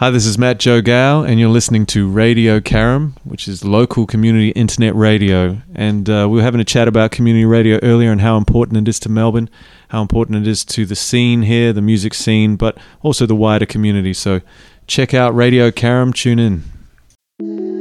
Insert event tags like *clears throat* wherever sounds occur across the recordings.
Hi, this is Matt Joe Gow, and you're listening to Radio Carrum, which is local community internet radio. And uh, we were having a chat about community radio earlier and how important it is to Melbourne, how important it is to the scene here, the music scene, but also the wider community. So check out Radio Carrum, tune in.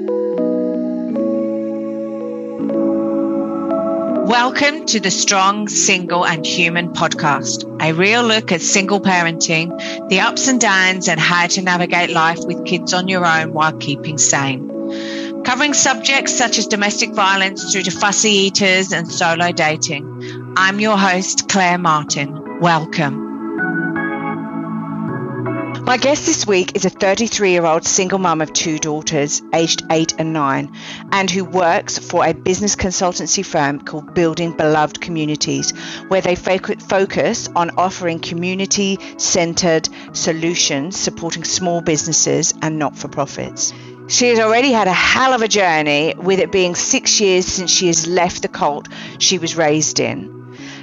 Welcome to the Strong, Single, and Human podcast, a real look at single parenting, the ups and downs, and how to navigate life with kids on your own while keeping sane. Covering subjects such as domestic violence through to fussy eaters and solo dating. I'm your host, Claire Martin. Welcome. My guest this week is a 33 year old single mum of two daughters, aged 8 and 9, and who works for a business consultancy firm called Building Beloved Communities, where they focus on offering community centered solutions supporting small businesses and not for profits. She has already had a hell of a journey, with it being six years since she has left the cult she was raised in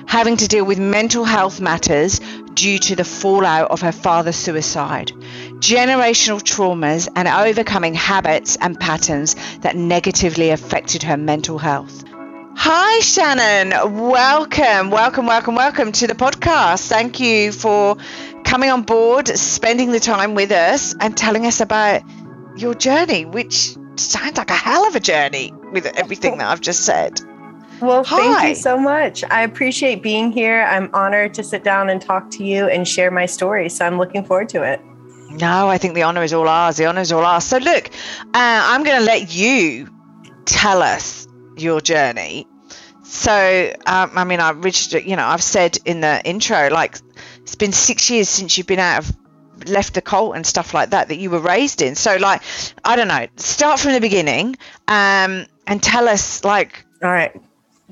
having to deal with mental health matters due to the fallout of her father's suicide, generational traumas, and overcoming habits and patterns that negatively affected her mental health. Hi, Shannon. Welcome, welcome, welcome, welcome to the podcast. Thank you for coming on board, spending the time with us, and telling us about your journey, which sounds like a hell of a journey with everything that I've just said. Well, Hi. thank you so much. I appreciate being here. I'm honored to sit down and talk to you and share my story. So I'm looking forward to it. No, I think the honor is all ours. The honor is all ours. So, look, uh, I'm going to let you tell us your journey. So, um, I mean, I Richard, you know, I've said in the intro, like, it's been six years since you've been out of left the cult and stuff like that that you were raised in. So, like, I don't know, start from the beginning um, and tell us, like, all right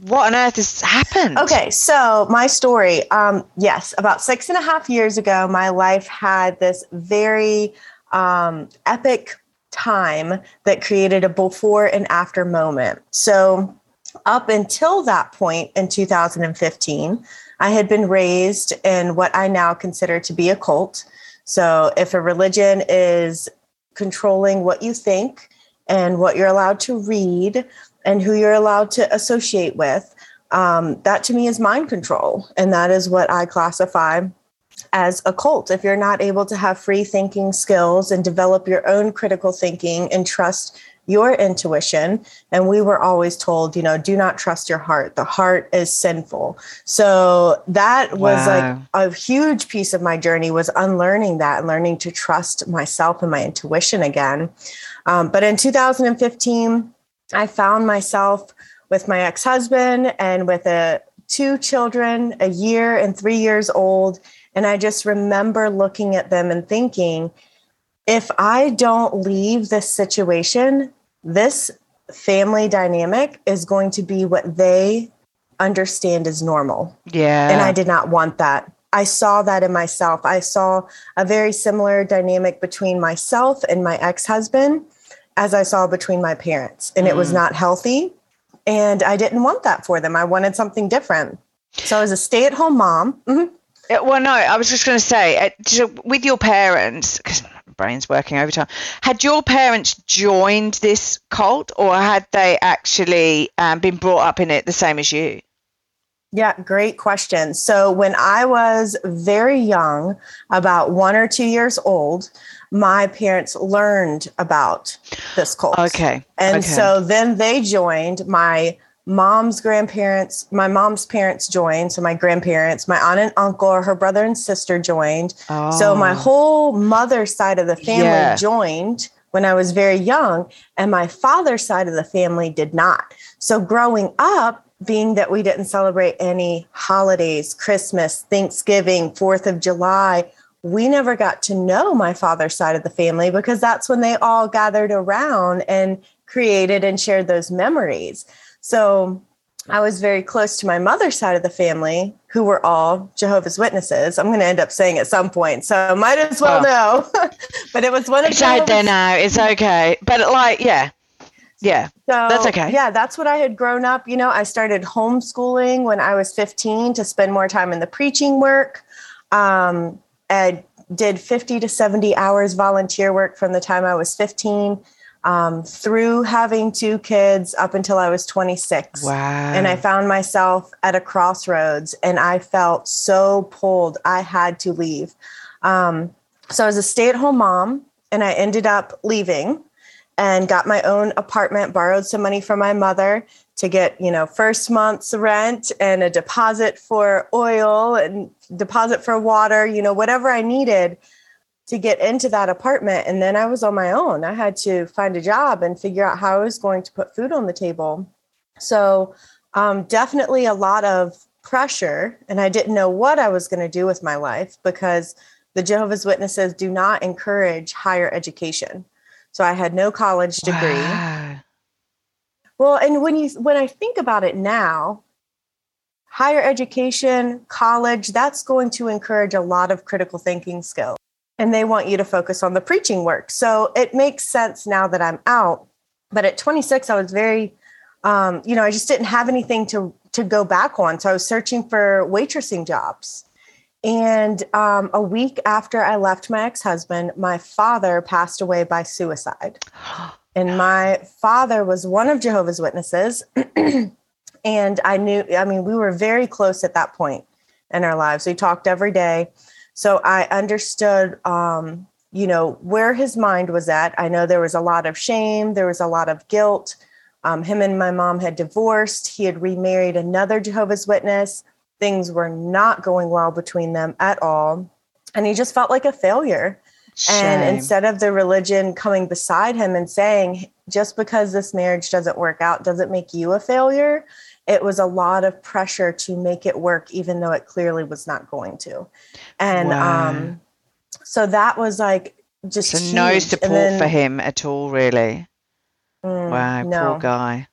what on earth has happened? Okay, so my story. Um, yes, about six and a half years ago, my life had this very um, epic time that created a before and after moment. So, up until that point in 2015, I had been raised in what I now consider to be a cult. So, if a religion is controlling what you think and what you're allowed to read, and who you're allowed to associate with. Um, that to me is mind control. And that is what I classify as a cult. If you're not able to have free thinking skills and develop your own critical thinking and trust your intuition. And we were always told, you know, do not trust your heart. The heart is sinful. So that was wow. like a huge piece of my journey was unlearning that and learning to trust myself and my intuition again. Um, but in 2015, I found myself with my ex husband and with a, two children, a year and three years old. And I just remember looking at them and thinking, if I don't leave this situation, this family dynamic is going to be what they understand as normal. Yeah. And I did not want that. I saw that in myself. I saw a very similar dynamic between myself and my ex husband as I saw between my parents, and mm. it was mm. not healthy. And I didn't want that for them. I wanted something different. So I was a stay at home mom. Mm-hmm. Yeah, well, no, I was just going to say, uh, with your parents, because brain's working overtime, had your parents joined this cult or had they actually um, been brought up in it the same as you? Yeah, great question. So when I was very young, about one or two years old, my parents learned about this cult. Okay. And okay. so then they joined my mom's grandparents, my mom's parents joined. So my grandparents, my aunt and uncle, her brother and sister joined. Oh. So my oh. whole mother's side of the family yeah. joined when I was very young, and my father's side of the family did not. So growing up, being that we didn't celebrate any holidays, Christmas, Thanksgiving, 4th of July, we never got to know my father's side of the family because that's when they all gathered around and created and shared those memories. So I was very close to my mother's side of the family, who were all Jehovah's Witnesses. I'm going to end up saying at some point, so might as well know. *laughs* but it was one of it's out there now. It's okay, but like, yeah, yeah, so, that's okay. Yeah, that's what I had grown up. You know, I started homeschooling when I was 15 to spend more time in the preaching work. Um, and did 50 to 70 hours volunteer work from the time I was 15 um, through having two kids up until I was 26. Wow. And I found myself at a crossroads and I felt so pulled. I had to leave. Um, so I was a stay at home mom and I ended up leaving and got my own apartment, borrowed some money from my mother to get, you know, first month's rent and a deposit for oil and deposit for water, you know, whatever I needed to get into that apartment. And then I was on my own. I had to find a job and figure out how I was going to put food on the table. So, um, definitely a lot of pressure. And I didn't know what I was going to do with my life because the Jehovah's Witnesses do not encourage higher education. So I had no college degree. Wow. Well, and when you when I think about it now, higher education, college, that's going to encourage a lot of critical thinking skills and they want you to focus on the preaching work. So it makes sense now that I'm out. But at 26, I was very, um, you know, I just didn't have anything to to go back on. So I was searching for waitressing jobs. And um, a week after I left my ex husband, my father passed away by suicide. *gasps* And my father was one of Jehovah's Witnesses. *clears throat* and I knew, I mean, we were very close at that point in our lives. We talked every day. So I understood, um, you know, where his mind was at. I know there was a lot of shame, there was a lot of guilt. Um, him and my mom had divorced. He had remarried another Jehovah's Witness. Things were not going well between them at all. And he just felt like a failure. Shame. And instead of the religion coming beside him and saying, just because this marriage doesn't work out doesn't make you a failure, it was a lot of pressure to make it work, even though it clearly was not going to. And wow. um, so that was like just so huge. no support then, for him at all, really. Mm, wow, no. poor guy.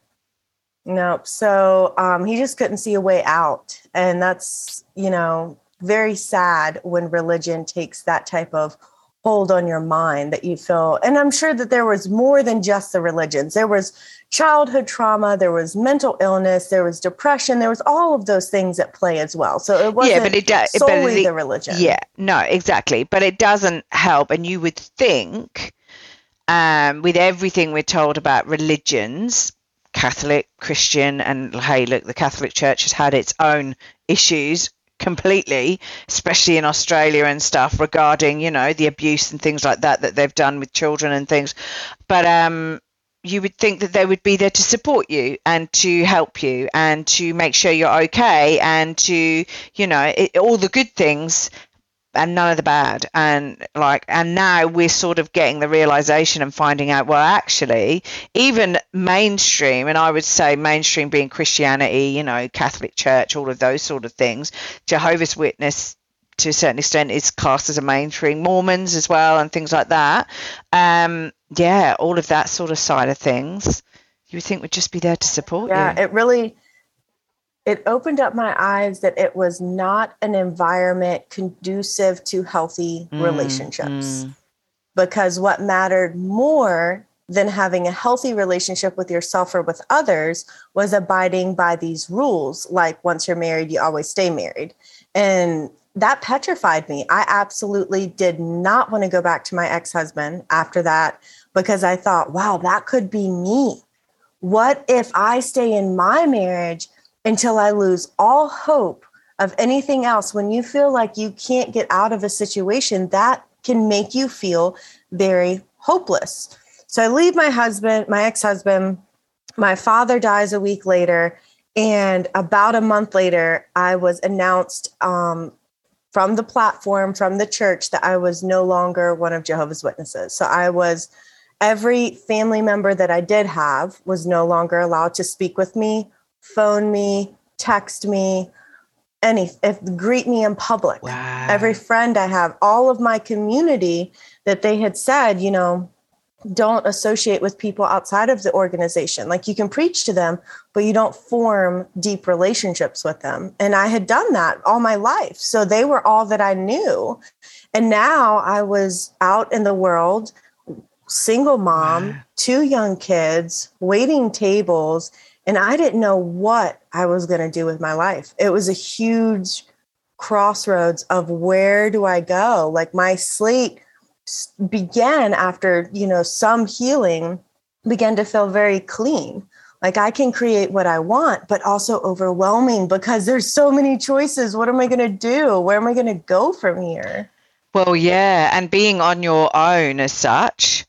Nope. So um, he just couldn't see a way out. And that's, you know, very sad when religion takes that type of hold on your mind that you feel and i'm sure that there was more than just the religions. There was childhood trauma there was mental illness there was depression there was all of those things at play as well. So it wasn't yeah, but it does solely but it, the religion. Yeah no exactly. But it doesn't help and you would think um, with everything we're told about religions catholic christian and hey look the catholic church has had its own issues completely, especially in Australia and stuff regarding, you know, the abuse and things like that that they've done with children and things. But um, you would think that they would be there to support you and to help you and to make sure you're okay and to, you know, it, all the good things and none of the bad. And like and now we're sort of getting the realization and finding out well actually even mainstream and i would say mainstream being christianity you know catholic church all of those sort of things jehovah's witness to a certain extent is classed as a mainstream mormons as well and things like that. Um yeah all of that sort of side of things you would think would just be there to support yeah, you. yeah it really it opened up my eyes that it was not an environment conducive to healthy mm, relationships. Mm. Because what mattered more than having a healthy relationship with yourself or with others was abiding by these rules, like once you're married, you always stay married. And that petrified me. I absolutely did not want to go back to my ex husband after that because I thought, wow, that could be me. What if I stay in my marriage until I lose all hope of anything else. When you feel like you can't get out of a situation, that can make you feel very hopeless. So I leave my husband, my ex husband. My father dies a week later. And about a month later, I was announced um, from the platform, from the church, that I was no longer one of Jehovah's Witnesses. So I was, every family member that I did have was no longer allowed to speak with me phone me, text me, any if greet me in public. Wow. Every friend I have, all of my community that they had said, you know, don't associate with people outside of the organization. Like you can preach to them, but you don't form deep relationships with them. And I had done that all my life. So they were all that I knew. And now I was out in the world, single mom, wow. two young kids, waiting tables and I didn't know what I was going to do with my life. It was a huge crossroads of where do I go? Like my slate began after, you know, some healing began to feel very clean. Like I can create what I want, but also overwhelming because there's so many choices. What am I going to do? Where am I going to go from here? Well, yeah. And being on your own as such,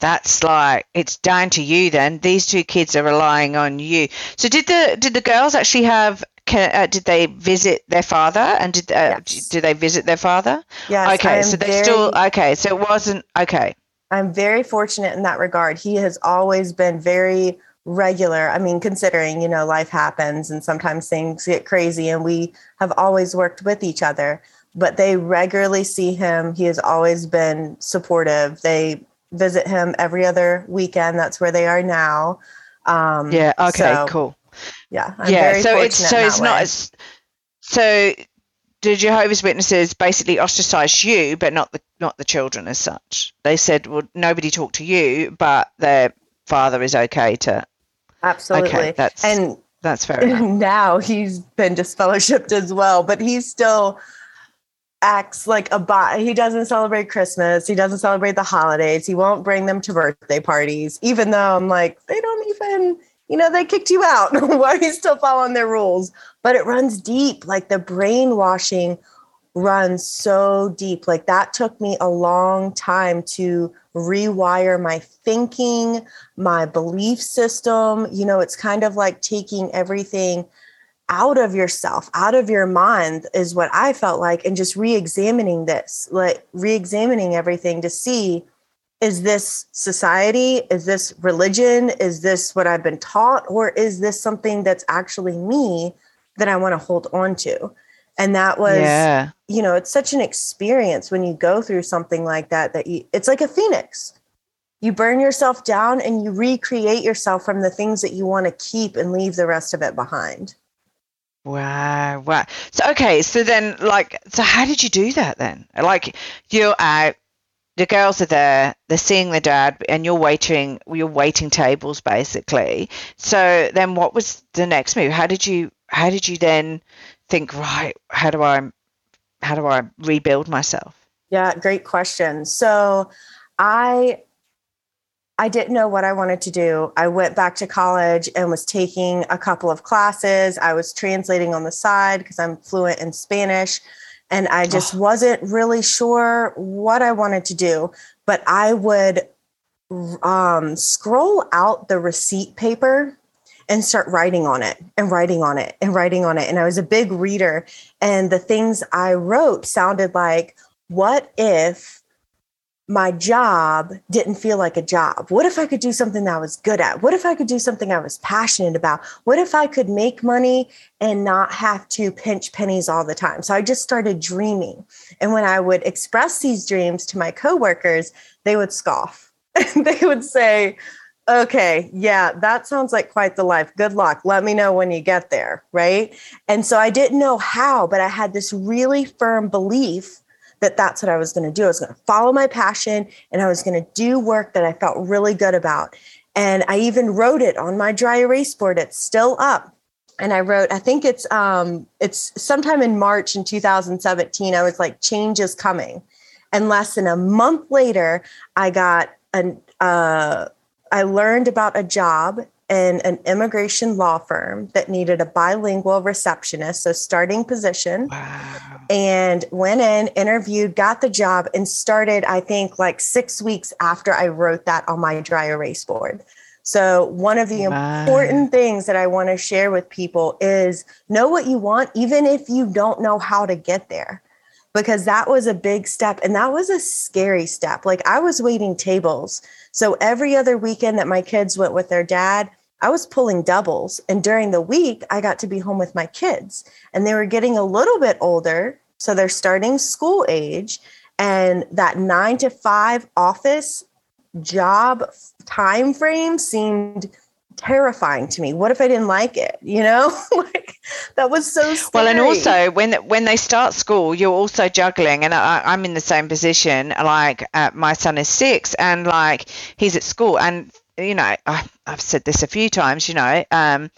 that's like it's down to you then. These two kids are relying on you. So did the did the girls actually have can, uh, did they visit their father? And did uh, yes. did they visit their father? Yeah. okay so they very, still okay so it wasn't okay. I'm very fortunate in that regard. He has always been very regular. I mean considering you know life happens and sometimes things get crazy and we have always worked with each other but they regularly see him. He has always been supportive. They visit him every other weekend that's where they are now um, yeah okay so, cool yeah I'm yeah so it's so it's not as so the Jehovah's Witnesses basically ostracized you, but not the not the children as such. They said, "Well, nobody talked to you, but their father is okay to." Absolutely, okay, that's and that's fair. Enough. *laughs* Now he's been disfellowshipped as well, but he's still acts like a bot. He doesn't celebrate Christmas. He doesn't celebrate the holidays. He won't bring them to birthday parties, even though I'm like, they don't even you know, they kicked you out. *laughs* Why are you still following their rules? But it runs deep. Like the brainwashing runs so deep. Like that took me a long time to rewire my thinking, my belief system. You know, it's kind of like taking everything out of yourself, out of your mind, is what I felt like, and just re examining this, like re examining everything to see is this society? Is this religion? Is this what I've been taught? Or is this something that's actually me that I want to hold on to? And that was, yeah. you know, it's such an experience when you go through something like that, that you, it's like a phoenix. You burn yourself down and you recreate yourself from the things that you want to keep and leave the rest of it behind. Wow, wow. So okay, so then like so how did you do that then? Like you're out the girls are there they're seeing the dad and you're waiting you're waiting tables basically so then what was the next move how did you how did you then think right how do i how do i rebuild myself yeah great question so i I didn't know what I wanted to do. I went back to college and was taking a couple of classes. I was translating on the side because I'm fluent in Spanish and I just oh. wasn't really sure what I wanted to do. But I would um, scroll out the receipt paper and start writing on it and writing on it and writing on it. And I was a big reader, and the things I wrote sounded like, What if my job didn't feel like a job? What if I could do something that I was good at? What if I could do something I was passionate about? What if I could make money and not have to pinch pennies all the time? So I just started dreaming. And when I would express these dreams to my coworkers, they would scoff. *laughs* they would say, okay, yeah, that sounds like quite the life. Good luck. Let me know when you get there. Right. And so I didn't know how, but I had this really firm belief that that's what I was going to do. I was going to follow my passion and I was going to do work that I felt really good about. And I even wrote it on my dry erase board. It's still up. And I wrote, I think it's um it's sometime in March in 2017. I was like, change is coming. And less than a month later, I got an uh I learned about a job in an immigration law firm that needed a bilingual receptionist, so starting position. Wow. And went in, interviewed, got the job, and started, I think, like six weeks after I wrote that on my dry erase board. So, one of the wow. important things that I want to share with people is know what you want, even if you don't know how to get there because that was a big step and that was a scary step. Like I was waiting tables. So every other weekend that my kids went with their dad, I was pulling doubles. And during the week, I got to be home with my kids. And they were getting a little bit older. So they're starting school age. And that nine to five office job time frame seemed terrifying to me. What if I didn't like it? You know, *laughs* like that was so scary. well. And also, when when they start school, you're also juggling, and I, am in the same position. Like uh, my son is six, and like he's at school, and you know, I, have said this a few times, you know, um,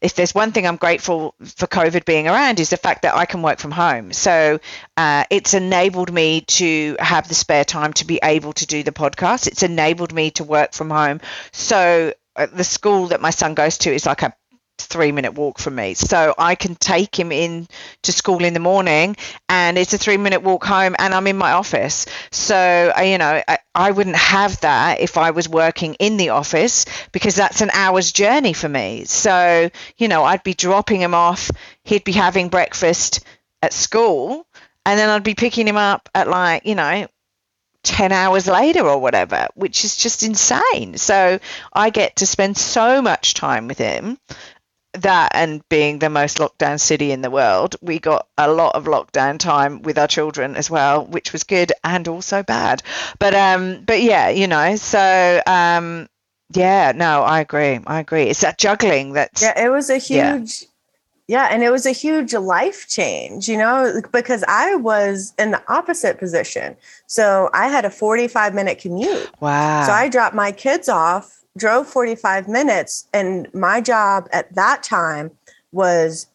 if there's one thing I'm grateful for COVID being around is the fact that I can work from home. So uh, it's enabled me to have the spare time to be able to do the podcast. It's enabled me to work from home. So the school that my son goes to is like a three minute walk from me. So I can take him in to school in the morning and it's a three minute walk home and I'm in my office. So, uh, you know, I, I wouldn't have that if I was working in the office because that's an hour's journey for me. So, you know, I'd be dropping him off, he'd be having breakfast at school and then I'd be picking him up at like, you know, 10 hours later or whatever, which is just insane. So I get to spend so much time with him that and being the most lockdown city in the world, we got a lot of lockdown time with our children as well, which was good and also bad. But um, but yeah, you know, so um, yeah, no, I agree, I agree. It's that juggling that's yeah, it was a huge. Yeah. Yeah, and it was a huge life change, you know, because I was in the opposite position. So I had a 45 minute commute. Wow. So I dropped my kids off drove 45 minutes. And my job at that time was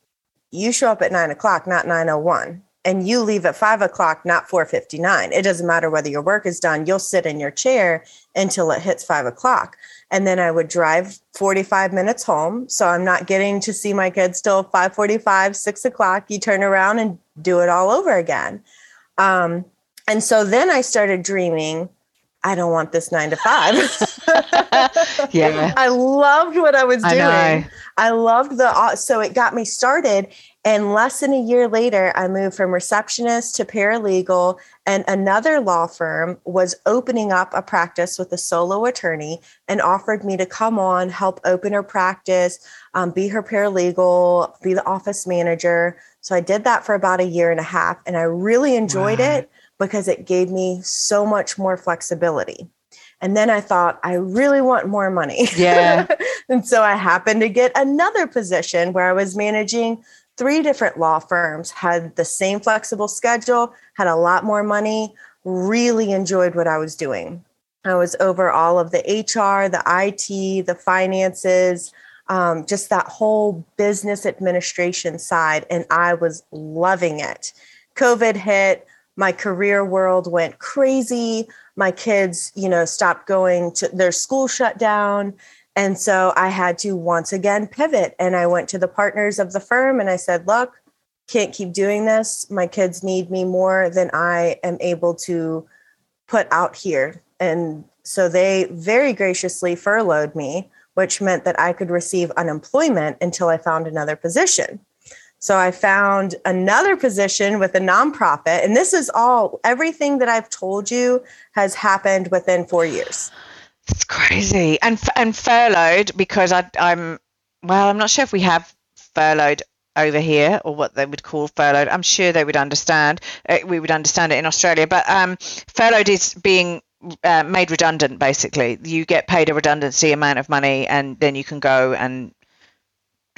you show up at nine o'clock, not 901. And you leave at five o'clock, not 459. It doesn't matter whether your work is done, you'll sit in your chair until it hits five o'clock. And then I would drive 45 minutes home. So I'm not getting to see my kids till 545, six o'clock. You turn around and do it all over again. Um, and so then I started dreaming I don't want this nine to five. *laughs* yeah. I loved what I was doing. I, I, loved the, so it got me started. And less than a year later, I moved from receptionist to paralegal. And another law firm was opening up a practice with a solo attorney and offered me to come on, help open her practice, um, be her paralegal, be the office manager. So I did that for about a year and a half. And I really enjoyed wow. it because it gave me so much more flexibility. And then I thought, I really want more money. Yeah. *laughs* and so I happened to get another position where I was managing three different law firms, had the same flexible schedule, had a lot more money, really enjoyed what I was doing. I was over all of the HR, the IT, the finances, um, just that whole business administration side. And I was loving it. COVID hit my career world went crazy my kids you know stopped going to their school shut down and so i had to once again pivot and i went to the partners of the firm and i said look can't keep doing this my kids need me more than i am able to put out here and so they very graciously furloughed me which meant that i could receive unemployment until i found another position so I found another position with a nonprofit. And this is all, everything that I've told you has happened within four years. It's crazy. And, and furloughed because I, I'm, well, I'm not sure if we have furloughed over here or what they would call furloughed. I'm sure they would understand. Uh, we would understand it in Australia. But um, furloughed is being uh, made redundant, basically. You get paid a redundancy amount of money and then you can go and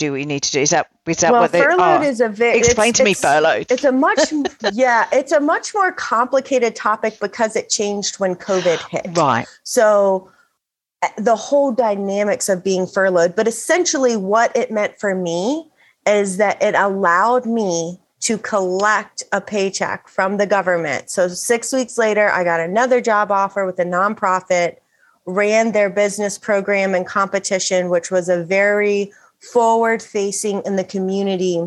do what you need to do? Is that is that well, what they furloughed is a very explain to me furloughed. It's a much *laughs* yeah, it's a much more complicated topic because it changed when COVID hit. Right. So the whole dynamics of being furloughed, but essentially what it meant for me is that it allowed me to collect a paycheck from the government. So 6 weeks later I got another job offer with a nonprofit ran their business program and competition which was a very forward facing in the community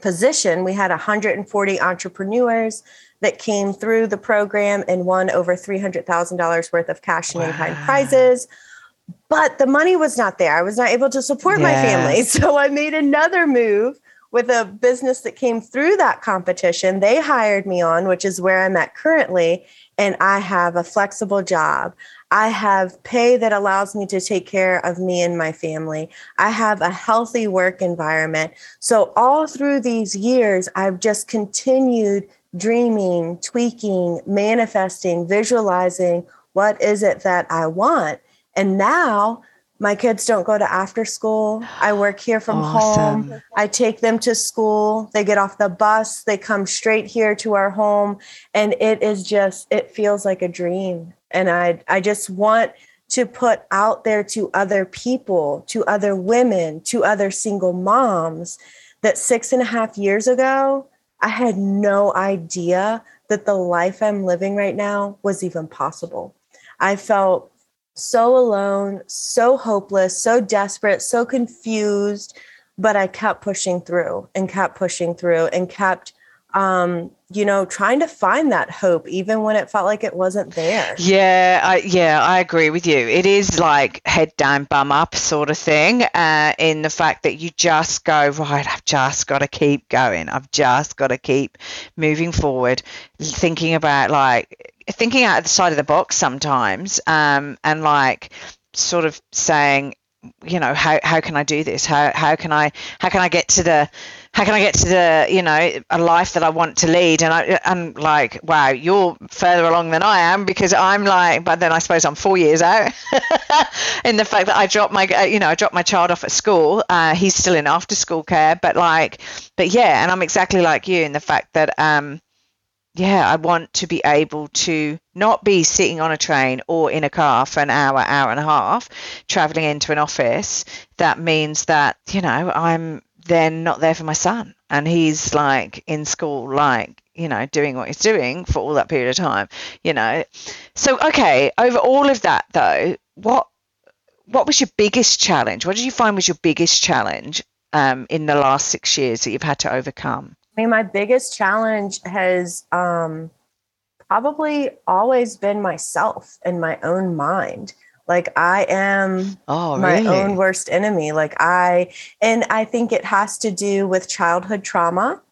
position. We had 140 entrepreneurs that came through the program and won over $300,000 worth of cash and wow. in kind prizes. But the money was not there. I was not able to support yes. my family. *laughs* So I made another move with a business that came through that competition. They hired me on, which is where I'm at currently. And I have a flexible job. I have pay that allows me to take care of me and my family. I have a healthy work environment. So, all through these years, I've just continued dreaming, tweaking, manifesting, visualizing what is it that I want. And now my kids don't go to after school. I work here from awesome. home. I take them to school. They get off the bus. They come straight here to our home. And it is just, it feels like a dream and I I just want to put out there to other people, to other women, to other single moms that six and a half years ago, I had no idea that the life I'm living right now was even possible. I felt so alone, so hopeless, so desperate, so confused, but I kept pushing through and kept pushing through and kept um, you know, trying to find that hope even when it felt like it wasn't there. Yeah, I, yeah, I agree with you. It is like head down, bum up sort of thing. Uh, in the fact that you just go right. I've just got to keep going. I've just got to keep moving forward, thinking about like thinking out of the side of the box sometimes, um, and like sort of saying, you know, how how can I do this? How how can I how can I get to the how can I get to the you know a life that I want to lead? And I am like, wow, you're further along than I am because I'm like, but then I suppose I'm four years out *laughs* in the fact that I dropped my uh, you know I dropped my child off at school. Uh, he's still in after school care, but like, but yeah, and I'm exactly like you in the fact that um yeah, I want to be able to not be sitting on a train or in a car for an hour, hour and a half, traveling into an office. That means that, you know, I'm then not there for my son. And he's like in school like you know doing what he's doing for all that period of time you know. So okay over all of that though what what was your biggest challenge? What did you find was your biggest challenge um, in the last six years that you've had to overcome i mean my biggest challenge has um, probably always been myself and my own mind like I am oh, my own worst enemy. Like I, and I think it has to do with childhood trauma.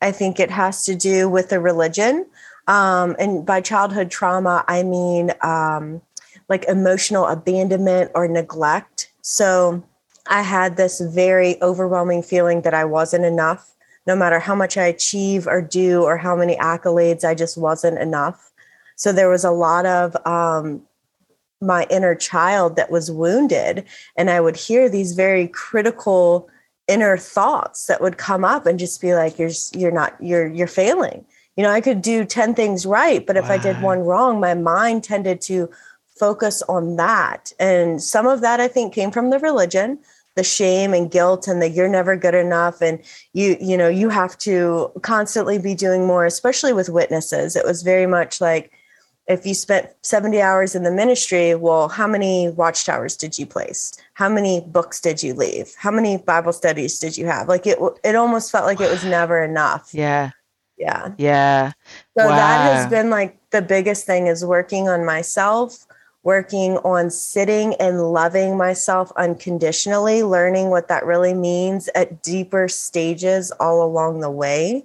I think it has to do with the religion. Um, and by childhood trauma, I mean um, like emotional abandonment or neglect. So I had this very overwhelming feeling that I wasn't enough. No matter how much I achieve or do or how many accolades, I just wasn't enough. So there was a lot of um, my inner child that was wounded and i would hear these very critical inner thoughts that would come up and just be like you're you're not you're you're failing you know i could do 10 things right but if wow. i did one wrong my mind tended to focus on that and some of that i think came from the religion the shame and guilt and that you're never good enough and you you know you have to constantly be doing more especially with witnesses it was very much like if you spent 70 hours in the ministry, well, how many watchtowers did you place? How many books did you leave? How many Bible studies did you have? Like it, it almost felt like it was never enough. Yeah. Yeah. Yeah. So wow. that has been like the biggest thing is working on myself, working on sitting and loving myself unconditionally, learning what that really means at deeper stages all along the way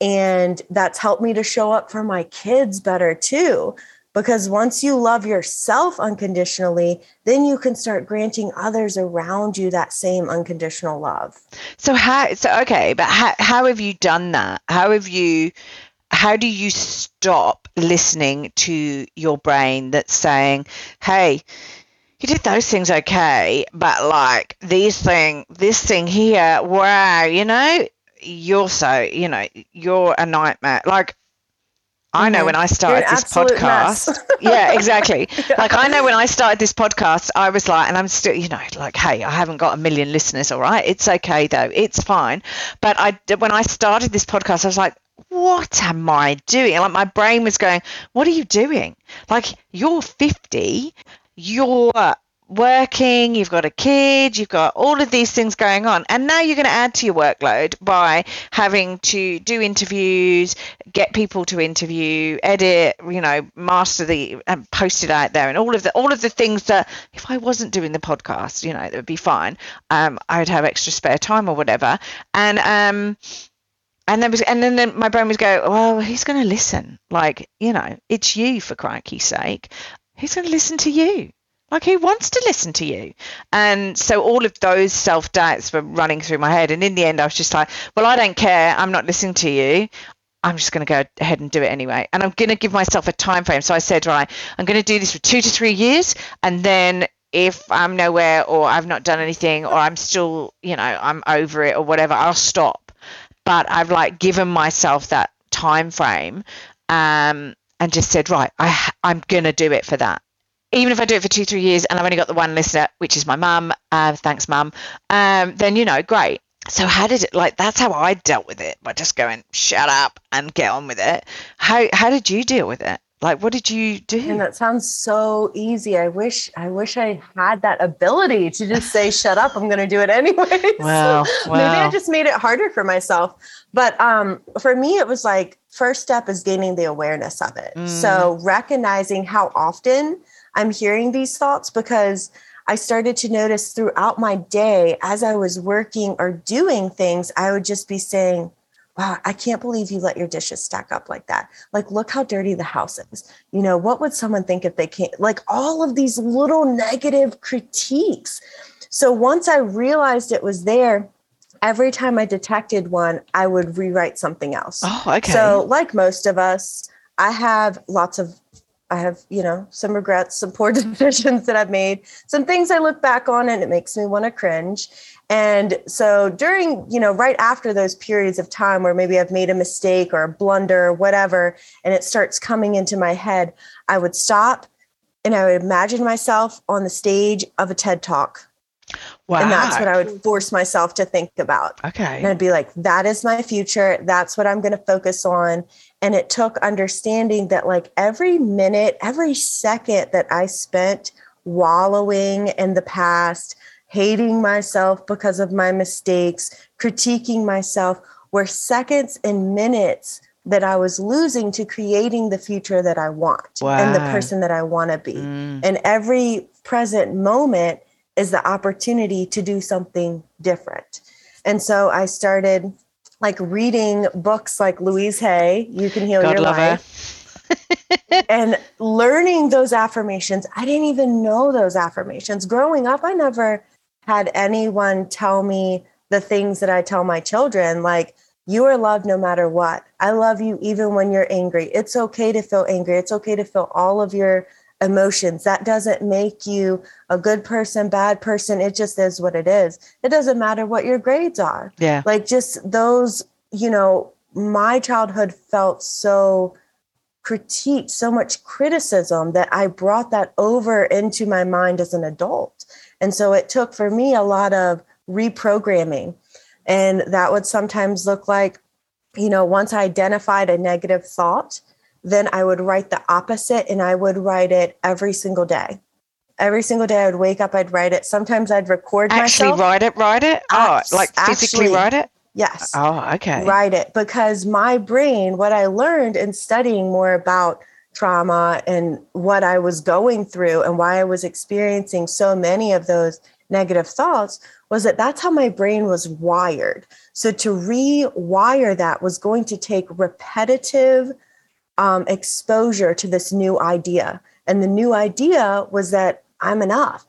and that's helped me to show up for my kids better too. Because once you love yourself unconditionally, then you can start granting others around you that same unconditional love. So how so okay, but how how have you done that? How have you how do you stop listening to your brain that's saying, "Hey, you did those things okay, but like these thing, this thing here, wow, you know, you're so you know you're a nightmare. Like I know when I started this podcast. *laughs* yeah, exactly. *laughs* yeah. Like I know when I started this podcast, I was like, and I'm still, you know, like, hey, I haven't got a million listeners. All right, it's okay though, it's fine. But I, when I started this podcast, I was like, what am I doing? like my brain was going, what are you doing? Like you're 50, you're working, you've got a kid, you've got all of these things going on. And now you're going to add to your workload by having to do interviews, get people to interview, edit, you know, master the and post it out there and all of the all of the things that if I wasn't doing the podcast, you know, it would be fine. Um, I would have extra spare time or whatever. And um and then was, and then my brain would go, well, who's going to listen? Like, you know, it's you for crikey's sake. Who's going to listen to you? Like, who wants to listen to you? And so all of those self doubts were running through my head. And in the end, I was just like, well, I don't care. I'm not listening to you. I'm just going to go ahead and do it anyway. And I'm going to give myself a time frame. So I said, right, I'm going to do this for two to three years. And then if I'm nowhere or I've not done anything or I'm still, you know, I'm over it or whatever, I'll stop. But I've like given myself that time frame um, and just said, right, I, I'm going to do it for that even if I do it for two, three years and I've only got the one listener, which is my mum, uh, thanks, mum, um, then, you know, great. So how did it like that's how I dealt with it by just going shut up and get on with it. How how did you deal with it? Like what did you do? And that sounds so easy. I wish I wish I had that ability to just say *laughs* shut up, I'm going to do it anyway. Wow. wow. *laughs* Maybe I just made it harder for myself. But um for me it was like first step is gaining the awareness of it. Mm. So recognizing how often I'm hearing these thoughts because I started to notice throughout my day as I was working or doing things, I would just be saying, Wow, I can't believe you let your dishes stack up like that. Like, look how dirty the house is. You know, what would someone think if they can't? Like, all of these little negative critiques. So, once I realized it was there, every time I detected one, I would rewrite something else. Oh, okay. So, like most of us, I have lots of I have, you know, some regrets, some poor *laughs* decisions that I've made, some things I look back on and it makes me want to cringe. And so during, you know, right after those periods of time where maybe I've made a mistake or a blunder or whatever, and it starts coming into my head, I would stop and I would imagine myself on the stage of a TED talk. Wow. And that's what I would force myself to think about. Okay. And I'd be like, that is my future. That's what I'm going to focus on. And it took understanding that, like, every minute, every second that I spent wallowing in the past, hating myself because of my mistakes, critiquing myself, were seconds and minutes that I was losing to creating the future that I want wow. and the person that I want to be. Mm. And every present moment is the opportunity to do something different. And so I started like reading books like Louise Hay, You Can Heal God Your Life. *laughs* and learning those affirmations. I didn't even know those affirmations. Growing up, I never had anyone tell me the things that I tell my children, like, you are loved no matter what. I love you even when you're angry. It's okay to feel angry. It's okay to feel all of your emotions. That doesn't make you a good person, bad person. It just is what it is. It doesn't matter what your grades are. Yeah. Like just those, you know, my childhood felt so critiqued, so much criticism that I brought that over into my mind as an adult. And so it took for me a lot of reprogramming. And that would sometimes look like, you know, once I identified a negative thought, then I would write the opposite and I would write it every single day. Every single day I would wake up, I'd write it. Sometimes I'd record actually myself. write it, write it. Oh, like physically actually, write it? Yes. Oh, okay. Write it because my brain, what I learned in studying more about trauma and what I was going through and why I was experiencing so many of those negative thoughts was that that's how my brain was wired. So to rewire that was going to take repetitive um, exposure to this new idea. And the new idea was that I'm enough.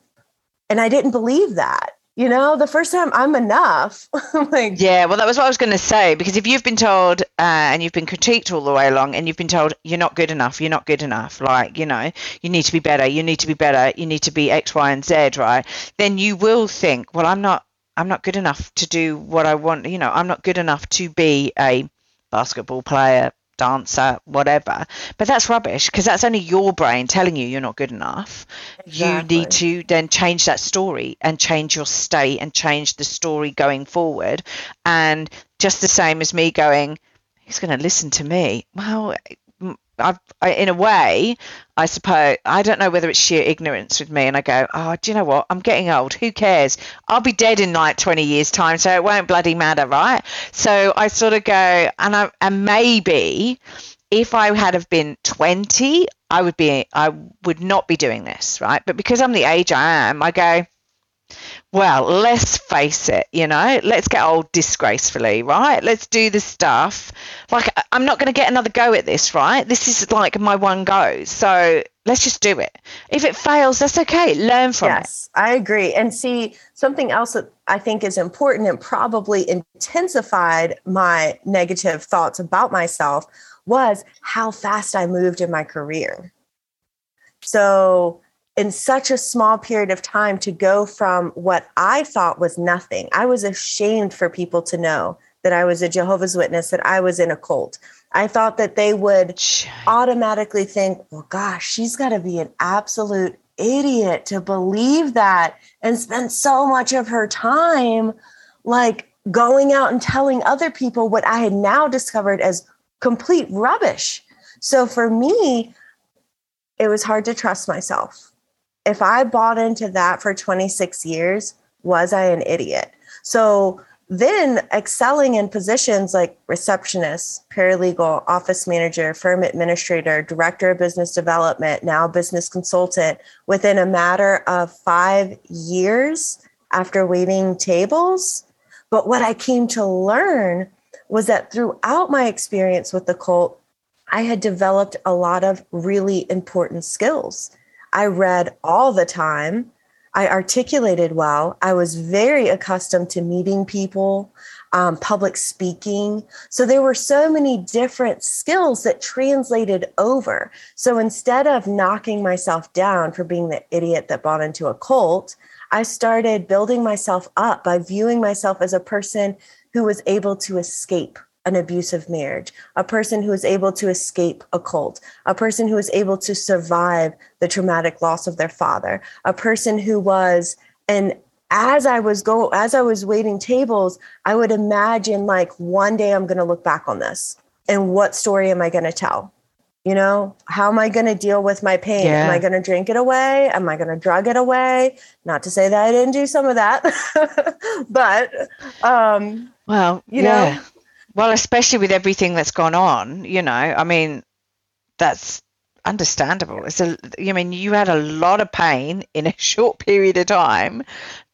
And I didn't believe that. You know, the first time I'm enough. *laughs* like, yeah, well, that was what I was going to say. Because if you've been told uh, and you've been critiqued all the way along and you've been told you're not good enough, you're not good enough, like, you know, you need to be better, you need to be better, you need to be X, Y, and Z, right? Then you will think, well, I'm not. I'm not good enough to do what I want. You know, I'm not good enough to be a basketball player, dancer, whatever. But that's rubbish because that's only your brain telling you you're not good enough. Exactly. You need to then change that story and change your state and change the story going forward. And just the same as me going, who's going to listen to me? Well, I've, I, in a way, I suppose, I don't know whether it's sheer ignorance with me. And I go, oh, do you know what? I'm getting old. Who cares? I'll be dead in like 20 years' time, so it won't bloody matter, right? So I sort of go, and I, and maybe if I had have been 20, I would be, I would not be doing this, right? But because I'm the age I am, I go, well, let's face it, you know, let's get old disgracefully, right? Let's do the stuff. Like, I'm not going to get another go at this, right? This is like my one go. So let's just do it. If it fails, that's okay. Learn from yes, it. Yes, I agree. And see, something else that I think is important and probably intensified my negative thoughts about myself was how fast I moved in my career. So, in such a small period of time to go from what I thought was nothing. I was ashamed for people to know that I was a Jehovah's Witness, that I was in a cult. I thought that they would automatically think, well, gosh, she's got to be an absolute idiot to believe that and spend so much of her time like going out and telling other people what I had now discovered as complete rubbish. So for me, it was hard to trust myself. If I bought into that for 26 years, was I an idiot? So then excelling in positions like receptionist, paralegal, office manager, firm administrator, director of business development, now business consultant within a matter of five years after waiting tables. But what I came to learn was that throughout my experience with the cult, I had developed a lot of really important skills. I read all the time. I articulated well. I was very accustomed to meeting people, um, public speaking. So there were so many different skills that translated over. So instead of knocking myself down for being the idiot that bought into a cult, I started building myself up by viewing myself as a person who was able to escape an abusive marriage, a person who is able to escape a cult, a person who is able to survive the traumatic loss of their father, a person who was and as I was go as I was waiting tables, I would imagine like one day I'm going to look back on this and what story am I going to tell? You know, how am I going to deal with my pain? Yeah. Am I going to drink it away? Am I going to drug it away? Not to say that I didn't do some of that, *laughs* but um, well, you yeah. know, well, especially with everything that's gone on, you know, I mean, that's understandable. It's a, I mean, you had a lot of pain in a *laughs* short period of time.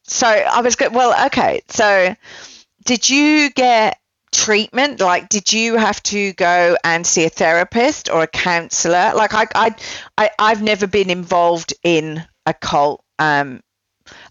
So I was good. Well, okay. So did you get treatment? Like, did you have to go and see a therapist or a counselor? Like, I, I, I I've never been involved in a cult. Um,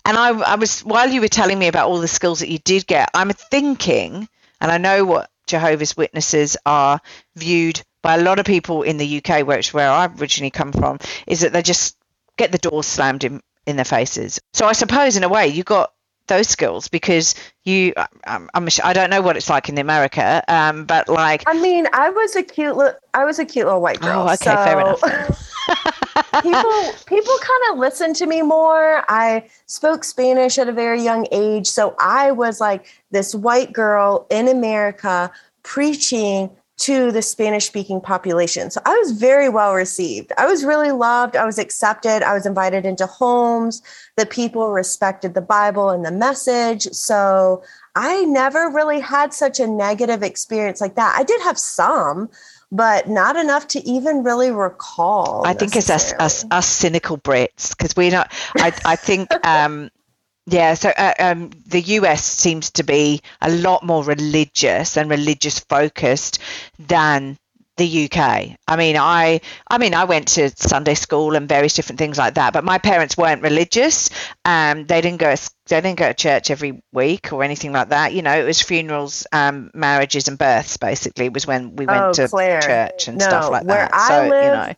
and I, I was while you were telling me about all the skills that you did get, I'm thinking, and I know what Jehovah's Witnesses are viewed by a lot of people in the UK, which where I originally come from, is that they just get the doors slammed in, in their faces. So I suppose in a way you got those skills because you I'm, I'm I don't know what it's like in America um but like I mean I was a cute li- I was a cute little white girl oh okay so fair enough. *laughs* people people kind of listened to me more. I spoke Spanish at a very young age so I was like this white girl in America preaching to the Spanish speaking population. So I was very well received. I was really loved. I was accepted. I was invited into homes. The people respected the Bible and the message. So I never really had such a negative experience like that. I did have some, but not enough to even really recall. I think it's us, us, us cynical Brits because we not. I, I think um, yeah, so uh, um, the US seems to be a lot more religious and religious focused than the UK. I mean, I I mean, I went to Sunday school and various different things like that, but my parents weren't religious. Um, they didn't go they didn't go to church every week or anything like that. You know, it was funerals, um, marriages, and births. Basically, was when we went oh, to Claire. church and no, stuff like where that. I so live, you know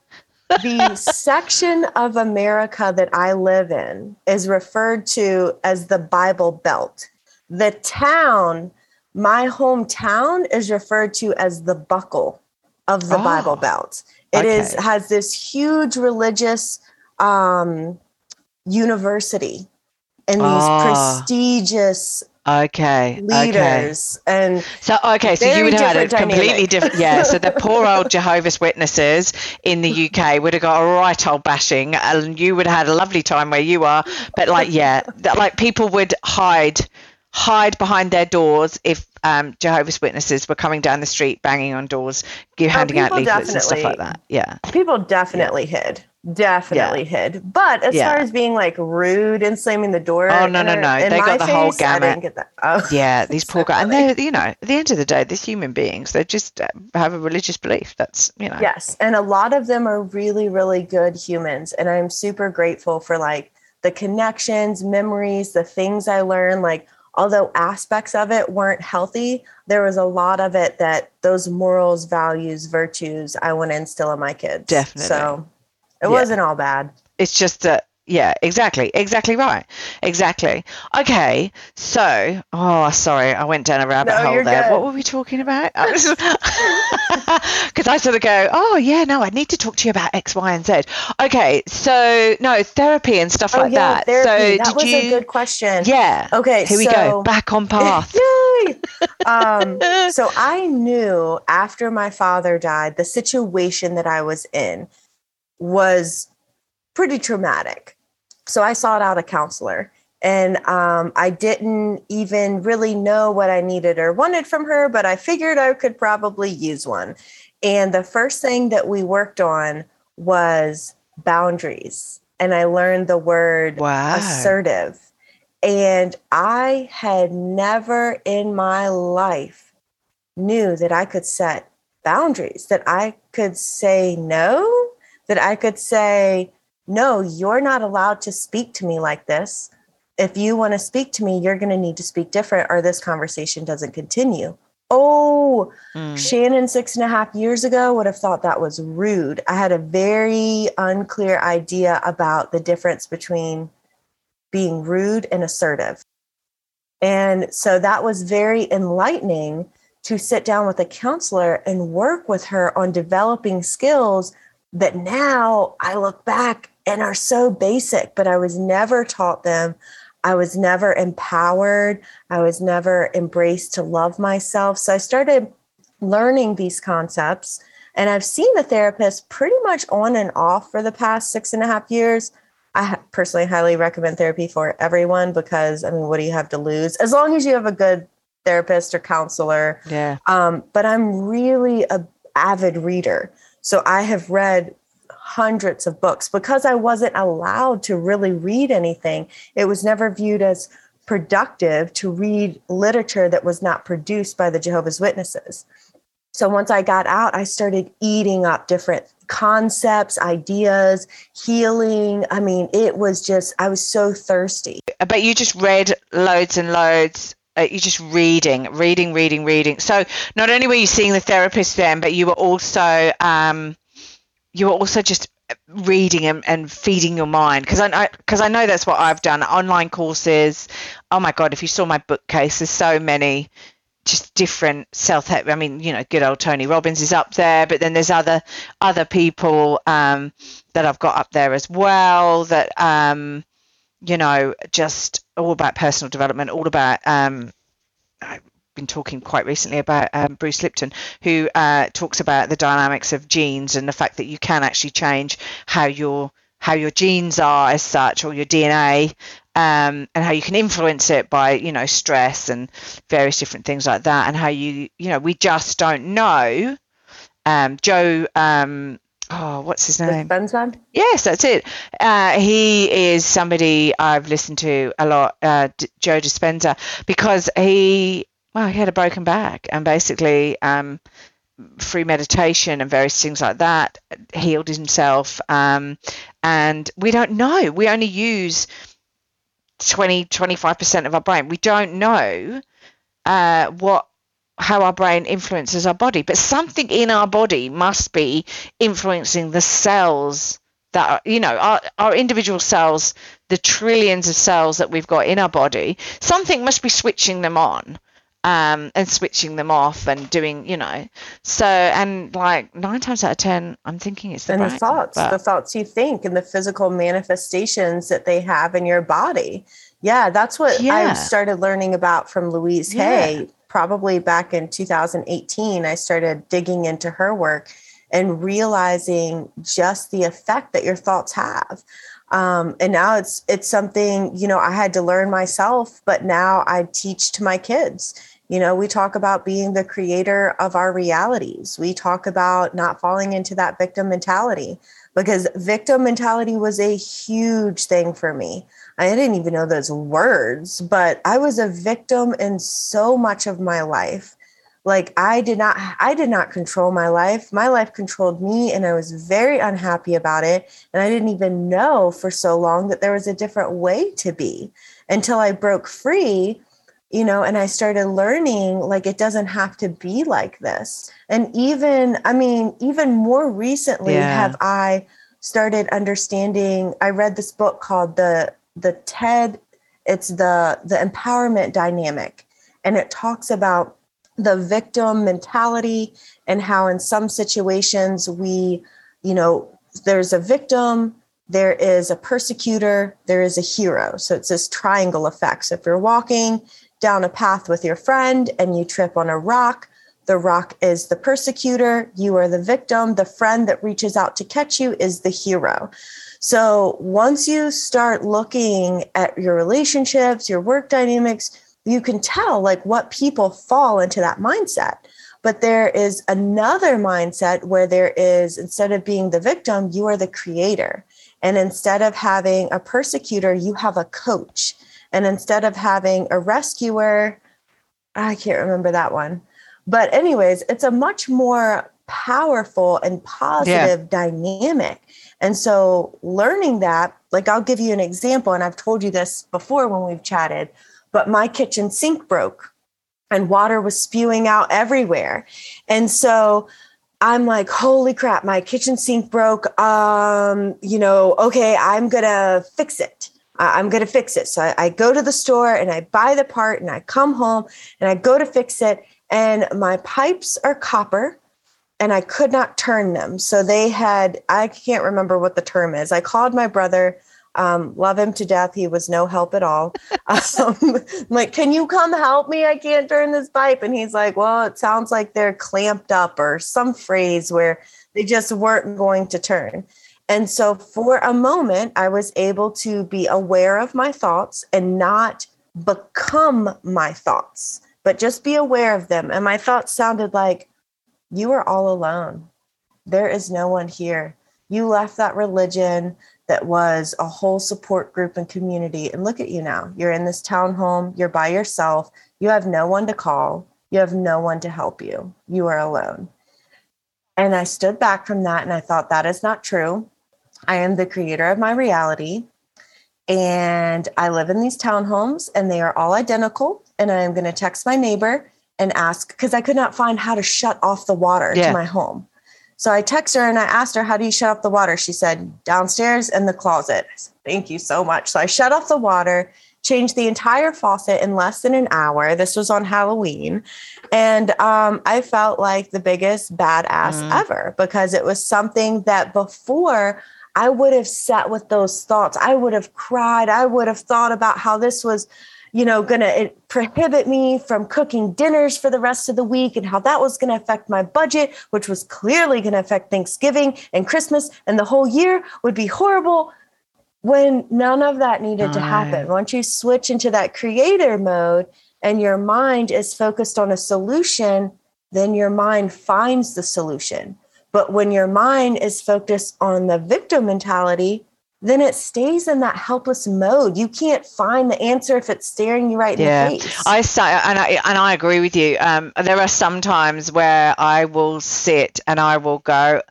the section of America that I live in is referred to as the Bible Belt. The town, my hometown, is referred to as the buckle of the oh, Bible Belt. It okay. is has this huge religious um, university and these oh. prestigious Okay. Leaders okay. and so okay, so you would have had a completely different *laughs* yeah. So the poor old Jehovah's Witnesses in the UK would have got a right old bashing, and you would have had a lovely time where you are. But like yeah, like people would hide hide behind their doors if um, Jehovah's Witnesses were coming down the street banging on doors, handing oh, out leaflets and stuff like that. Yeah, people definitely yeah. hid definitely yeah. hid. But as yeah. far as being like rude and slamming the door, oh no no no, they got the face, whole gamut. *laughs* Oh. Yeah, these poor guys, and they you know at the end of the day, these human beings, they just uh, have a religious belief. That's you know. Yes, and a lot of them are really really good humans, and I'm super grateful for like the connections, memories, the things I learned, like. Although aspects of it weren't healthy, there was a lot of it that those morals, values, virtues I want to instill in my kids. Definitely. So it yeah. wasn't all bad. It's just that yeah, exactly, exactly right, exactly. Okay, so oh, sorry, I went down a rabbit No, hole there. good. What were we talking about? *laughs* *laughs* Because I sort of go, oh yeah, no, I need to talk to you about X, Y, and Z. Okay, so no therapy and stuff Oh like yeah, that. therapy. So that was you? a good question. Yeah. Okay, Here we go. Back on *laughs* path. Yay! Um, so I knew after my father died, the situation that I was in was pretty traumatic. So I sought out a counselor. And um, I didn't even really know what I needed or wanted from her, but I figured I could probably use one. And the first thing that we worked on was boundaries. And I learned the word Wow. assertive. And I had never in my life knew that I could set boundaries, that I could say no, that I could say, no, you're not allowed to speak to me like this. If you want to speak to me, you're going to need to speak different or this conversation doesn't continue. Oh, Mm. Shannon, six and a half years ago, would have thought that was rude. I had a very unclear idea about the difference between being rude and assertive. And so that was very enlightening to sit down with a counselor and work with her on developing skills that now I look back and are so basic, but I was never taught them. I was never empowered. I was never embraced to love myself. So I started learning these concepts. And I've seen a therapist pretty much on and off for the past six and a half years. I personally highly recommend therapy for everyone because, I mean, what do you have to lose? As long as you have a good therapist or counselor. Yeah. Um, but I'm really a avid reader. So I have read hundreds of books because I wasn't allowed to really read anything. It was never viewed as productive to read literature that was not produced by the Jehovah's Witnesses. So once I got out, I started eating up different concepts, ideas, healing. I mean, it was just, I was so thirsty. but you just read loads and loads. Uh, you just reading, reading, reading, reading. So not only were you seeing the therapist then, but you were also um, you were also just reading and, and feeding your mind because I because I know that's what I've done. Online courses. Oh my god! If you saw my bookcase, there's so many just different self-help. I mean, you know, good old Tony Robbins is up there, but then there's other other people um, that I've got up there as well. That um, you know, just all about personal development, all about. Um, I've been talking quite recently about um, Bruce Lipton, who uh, talks about the dynamics of genes and the fact that you can actually change how your how your genes are as such, or your DNA, um, and how you can influence it by you know stress and various different things like that, and how you you know we just don't know. Um, Joe. Oh, what's his name? Dispenza? Yes, that's it. Uh, he is somebody I've listened to a lot, uh, D- Joe Dispenza, because he, well, he had a broken back and basically um, through meditation and various things like that, healed himself. Um, and we don't know. We only use 20, 25% of our brain. We don't know uh, what how our brain influences our body, but something in our body must be influencing the cells that are, you know, our, our individual cells, the trillions of cells that we've got in our body. Something must be switching them on um, and switching them off and doing, you know. So, and like nine times out of 10, I'm thinking it's the and the thoughts, but- the thoughts you think, and the physical manifestations that they have in your body. Yeah, that's what Yeah. I started learning about from Louise Yeah. Hay. Probably back in 2018, I started digging into her work and realizing just the effect that your thoughts have. Um, and now it's it's something you know I had to learn myself, but now I teach to my kids. You know, we talk about being the creator of our realities. We talk about not falling into that victim mentality because victim mentality was a huge thing for me. I didn't even know those words, but I was a victim in so much of my life. Like I did not I did not control my life. My life controlled me and I was very unhappy about it and I didn't even know for so long that there was a different way to be until I broke free you know and i started learning like it doesn't have to be like this and even i mean even more recently Yeah. have i started understanding, I read this book called the the TED, it's the the empowerment dynamic. And it talks about the victim mentality and how in some situations we, you know, there's a victim, there is a persecutor, there is a hero. So it's this triangle effect. So if you're walking down a path with your friend and you trip on a rock, the rock is the persecutor, you are the victim, the friend that reaches out to catch you is the hero. So once you start looking at your relationships, your work dynamics, you can tell like what people fall into that mindset. But there is another mindset where there is, instead of being the victim, you are the creator. And instead of having a persecutor, you have a coach. And instead of having a rescuer, I can't remember that one. But, anyways, it's a much more powerful and positive yeah. dynamic. And so, learning that, like, I'll give you an example, and I've told you this before when we've chatted, but my kitchen sink broke and water was spewing out everywhere. And so, I'm like, holy crap, my kitchen sink broke. Um, you know, okay, I'm gonna fix it. I'm gonna fix it. So I, I go to the store and I buy the part and I come home and I go to fix it. And my pipes are copper and I could not turn them. So they had, I can't remember what the term is. I called my brother um, love him to death. He was no help at all. *laughs* Um, *laughs* like, can you come help me? I can't turn this pipe. And he's like, well, it sounds like they're clamped up or some phrase where they just weren't going to turn. And so for a moment, I was able to be aware of my thoughts and not become my thoughts, but just be aware of them. And my thoughts sounded like, you are all alone. There is no one here. You left that religion, that was a whole support group and community. And look at you now. You're in this townhome, you're by yourself, you have no one to call, you have no one to help you. You are alone. And I stood back from that and I thought, that is not true. I am the creator of my reality. And I live in these townhomes and they are all identical. And I am going to text my neighbor and ask because I could not find how to shut off the water yeah. to my home. So I text her and I asked her, How do you shut off the water? She said, Downstairs in the closet. Said, Thank you so much. So I shut off the water, changed the entire faucet in less than an hour. This was on Halloween. And um, I felt like the biggest badass mm. ever because it was something that before I would have sat with those thoughts. I would have cried. I would have thought about how this was you know, going to prohibit me from cooking dinners for the rest of the week and how that was going to affect my budget, which was clearly going to affect Thanksgiving and Christmas and the whole year would be horrible when none of that needed to happen. Once you switch into that creator mode and your mind is focused on a solution, then your mind finds the solution. But when your mind is focused on the victim mentality, then it stays in that helpless mode. You can't find the answer if it's staring you right yeah. in the face. I and I and I agree with you. Um, there are some times where I will sit and I will go,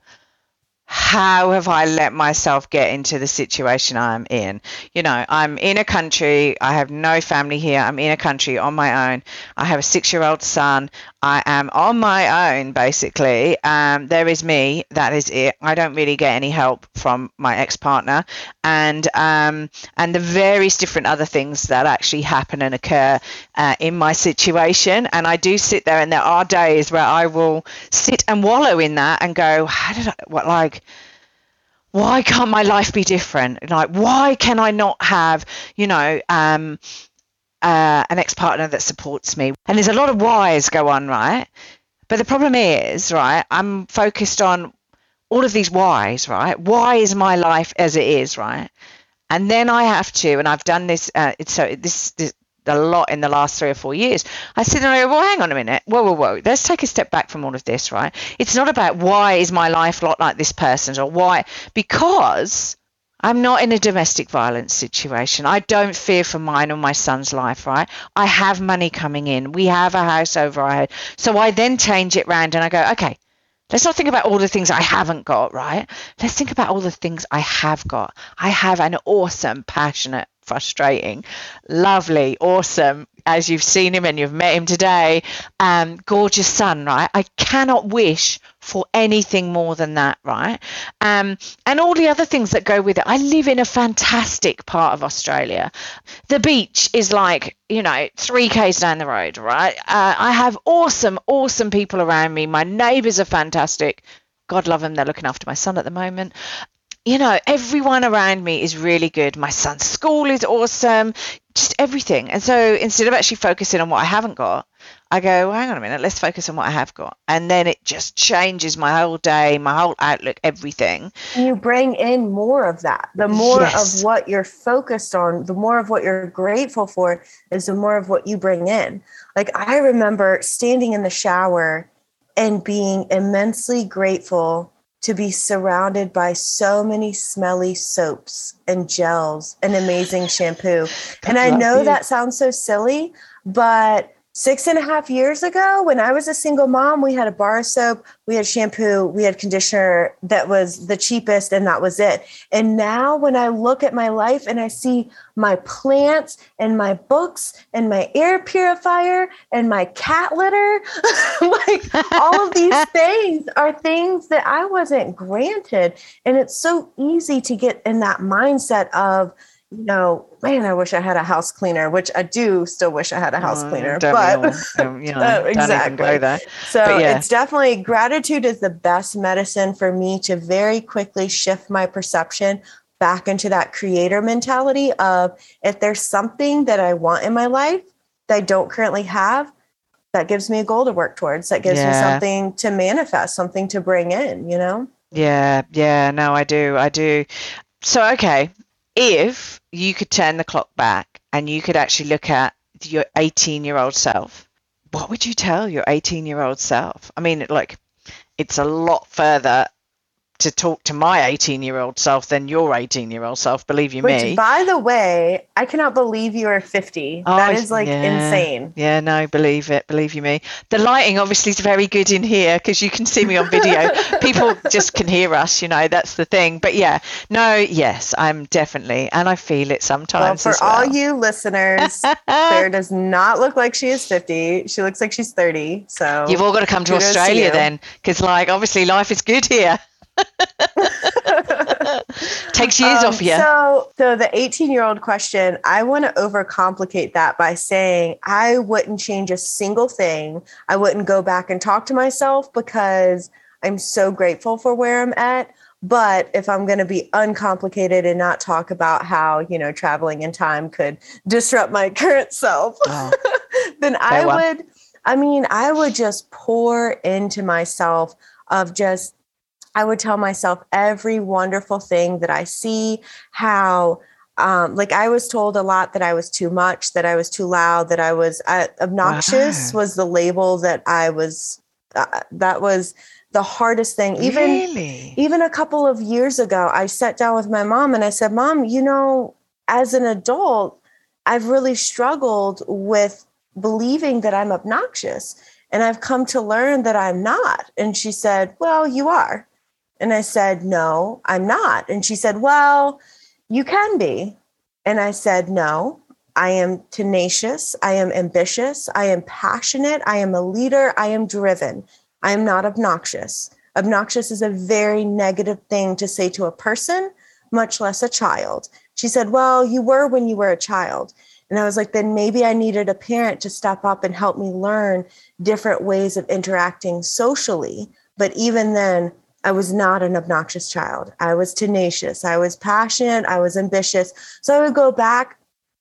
how have I let myself get into the situation I'm in? You know, I'm in a country, I have no family here, I'm in a country on my own. I have a six year old son. I am on my own, basically. Um, there is me, that is it. I don't really get any help from my ex partner. And, um, and the various different other things that actually happen and occur uh, in my situation. And I do sit there, and there are days where I will sit and wallow in that and go, how did I, what, like, why can't my life be different? Like, why can I not have, you know, um, uh, an ex partner that supports me? And there's a lot of whys go on, right? But the problem is, right, I'm focused on all of these whys, right? Why is my life as it is, right? And then I have to, and I've done this. Uh, so this, this a lot in the last three or four years. I sit there and I go, well, hang on a minute. Whoa, whoa, whoa. Let's take a step back from all of this, right? It's not about why is my life a lot like this person's or why, because I'm not in a domestic violence situation. I don't fear for mine or my son's life, right? I have money coming in. We have a house over our head. So I then change it round and I go, okay, Let's not think about all the things I haven't got, right? Let's think about all the things I have got. I have an awesome, passionate, frustrating, lovely, awesome as you've seen him and you've met him today, um, gorgeous son, right? I cannot wish for anything more than that, right? Um, and all the other things that go with it. I live in a fantastic part of Australia. The beach is like, you know, three Ks down the road, right? Uh, I have awesome, awesome people around me. My neighbours are fantastic. God love them, they're looking after my son at the moment you know, everyone around me is really good. My son's school is awesome, just everything. And so instead of actually focusing on what I haven't got, I go, well, hang on a minute, let's focus on what I have got. And then it just changes my whole day, my whole outlook, everything. You bring in more of that. The more yes. of what you're focused on, the more of what you're grateful for is the more of what you bring in. Like I remember standing in the shower and being immensely grateful to be surrounded by so many smelly soaps and gels and amazing shampoo. and I know that sounds so silly, but Six and a half years ago, when I was a single mom, we had a bar of soap, we had shampoo, we had conditioner that was the cheapest, and that was it. And now, when I look at my life and I see my plants and my books and my air purifier and my cat litter, *laughs* like all of these *laughs* things are things that I wasn't granted. And it's so easy to get in that mindset of, you know, man, I wish I had a house cleaner, which I do still wish I had a house cleaner, but *laughs* you know, uh, exactly. So yeah. it's definitely gratitude is the best medicine for me to very quickly shift my perception back into that creator mentality of if there's something that I want in my life that I don't currently have, that gives me a goal to work towards, that gives yeah. me something to manifest, something to bring in, you know? Yeah, yeah, no, I do. I do. So, okay, if you could turn the clock back and you could actually look at your 18 year old self, what would you tell your 18 year old self? I mean, like, it's a lot further to talk to my 18 year old self than your 18 year old self, believe you Which, me. By the way, I cannot believe you are 50. Oh, that is like yeah. insane. Yeah, no, believe it. Believe you me. The lighting obviously is very good in here because you can see me on video. *laughs* People just can hear us, you know, that's the thing. But yeah, no, yes, I'm definitely, and I feel it sometimes. Well, for well. all you listeners, *laughs* Claire does not look like she is 50. She looks like she's 30. So you've all got to come to Australia then because, like, obviously life is good here. *laughs* Takes years um, off you. So, so the 18 year old question, I want to overcomplicate that by saying I wouldn't change a single thing. I wouldn't go back and talk to myself because I'm so grateful for where I'm at. But if I'm going to be uncomplicated and not talk about how, you know, traveling in time could disrupt my *laughs* current self, oh. *laughs* then I well. would, I mean, I would just pour into myself of just I would tell myself every wonderful thing that I see, how um, like I was told a lot that I was too much, that I was too loud, that I was uh, obnoxious wow. was the label that I was. Uh, that was the hardest thing. Even really? even a couple of years ago, I sat down with my mom and I said, "Mom, you know, as an adult, I've really struggled with believing that I'm obnoxious." And I've come to learn that I'm not. And she said, Well, you are. And I said, No, I'm not. And she said, Well, you can be. And I said, No, I am tenacious. I am ambitious. I am passionate. I am a leader. I am driven. I am not obnoxious. Obnoxious is a very negative thing to say to a person, much less a child. She said, Well, you were when you were a child. And I was like, then maybe I needed a parent to step up and help me learn different ways of interacting socially. But even then, I was not an obnoxious child. I was tenacious. I was passionate. I was ambitious. So I would go back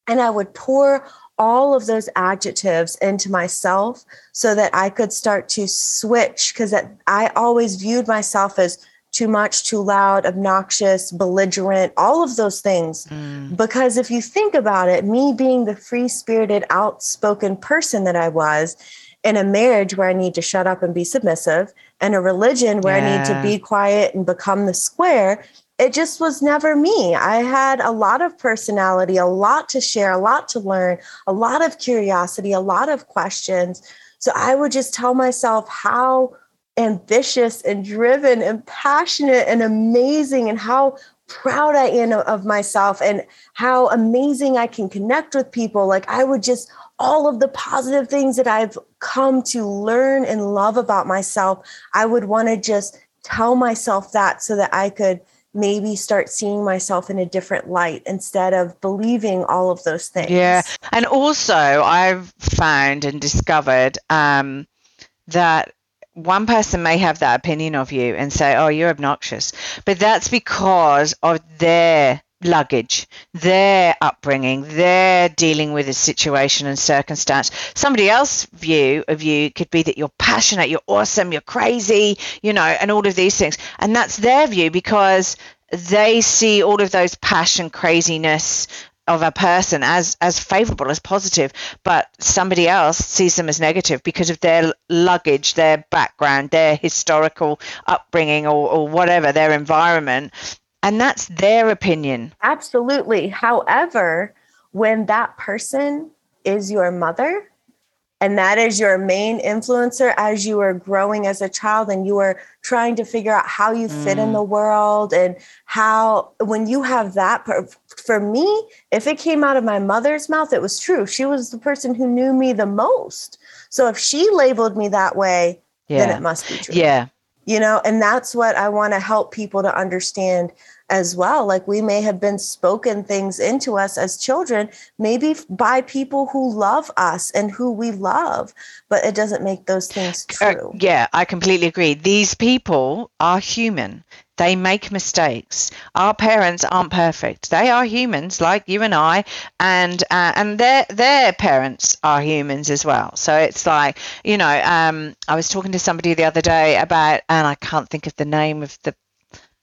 and I would pour all of those adjectives into myself so that I could start to switch because I always viewed myself as too much, too loud, obnoxious, belligerent, all of those things. Mm. Because if you think about it, me being the free spirited, outspoken person that I was, in a marriage where I need to shut up and be submissive, and a religion where yeah. I need to be quiet and become the square, it just was never me. I had a lot of personality, a lot to share, a lot to learn, a lot of curiosity, a lot of questions. So I would just tell myself how ambitious and driven and passionate and amazing and how proud I am of myself and how amazing I can connect with people. Like I would just all of the positive things that I've come to learn and love about myself, I would want to just tell myself that so that I could maybe start seeing myself in a different light instead of believing all of those things. Yeah. And also, I've found and discovered um, that one person may have that opinion of you and say, oh, you're obnoxious. But that's because of their luggage, their upbringing, their dealing with a situation and circumstance. Somebody else's view of you could be that you're passionate, you're awesome, you're crazy, you know, and all of these things. And that's their view because they see all of those passion, craziness, of a person as as favorable as positive but somebody else sees them as negative because of their luggage their background their historical upbringing or, or whatever their environment and that's their opinion. Absolutely. However, when that person is your mother, and that is your main influencer as you are growing as a child and you are trying to figure out how you fit mm. in the world and how when you have that for me if it came out of my mother's mouth it was true she was the person who knew me the most so if she labeled me that way yeah. then it must be true yeah you know and that's what i want to help people to understand as well. Like we may have been spoken things into us as children, maybe by people who love us and who we love, but it doesn't make those things uh, true. Uh, yeah, I completely agree. These people are human. They make mistakes. Our parents aren't perfect. They are humans like you and I, and uh, and their their parents are humans as well. So it's like you know, um, I was talking to somebody the other day about, and I can't think of the name of the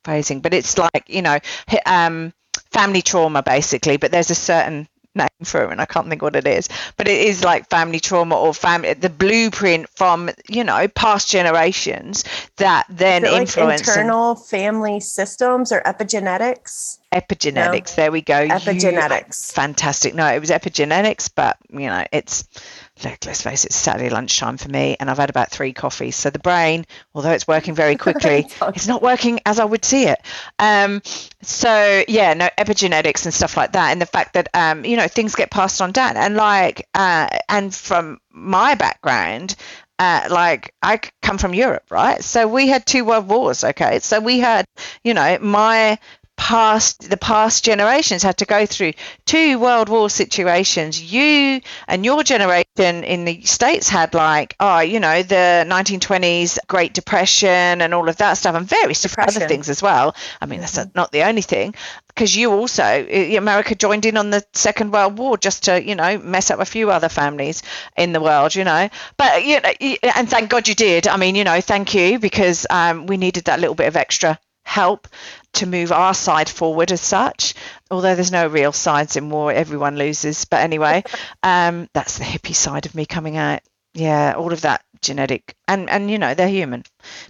phrasing, but it's like you know, um, family trauma basically. But there's a certain name for it, and I can't think what it is. But it is like family trauma or family the blueprint from you know past generations that then influence like internal family systems or epigenetics. Epigenetics. No. There we go. Epigenetics. You, fantastic. No, it was epigenetics, but you know it's look, let's face it, it's Saturday lunchtime for me, and I've had about three coffees. So the brain, although it's working very *laughs* quickly, it's not working as I would see it. Um, so yeah, no epigenetics and stuff like that, and the fact that um, you know things get passed on down, and like, uh, and from my background, uh, like I come from Europe, right? So we had two world wars. Okay, so we had, you know, my past the past generations had to go through two world war situations. You and your generation in the states had like oh you know the 1920s great depression and all of that stuff and various different other things as well. I mean mm-hmm. that's not the only thing because you also america joined in on the second world war just to you know mess up a few other families in the world you know. But you know and thank god you did. I mean you know thank you because um, we needed that little bit of extra help to move our side forward as such. Although there's no real sides in war, everyone loses. But anyway, *laughs* um, that's the hippie side of me coming out. Yeah, all of that genetic and and you know they're human.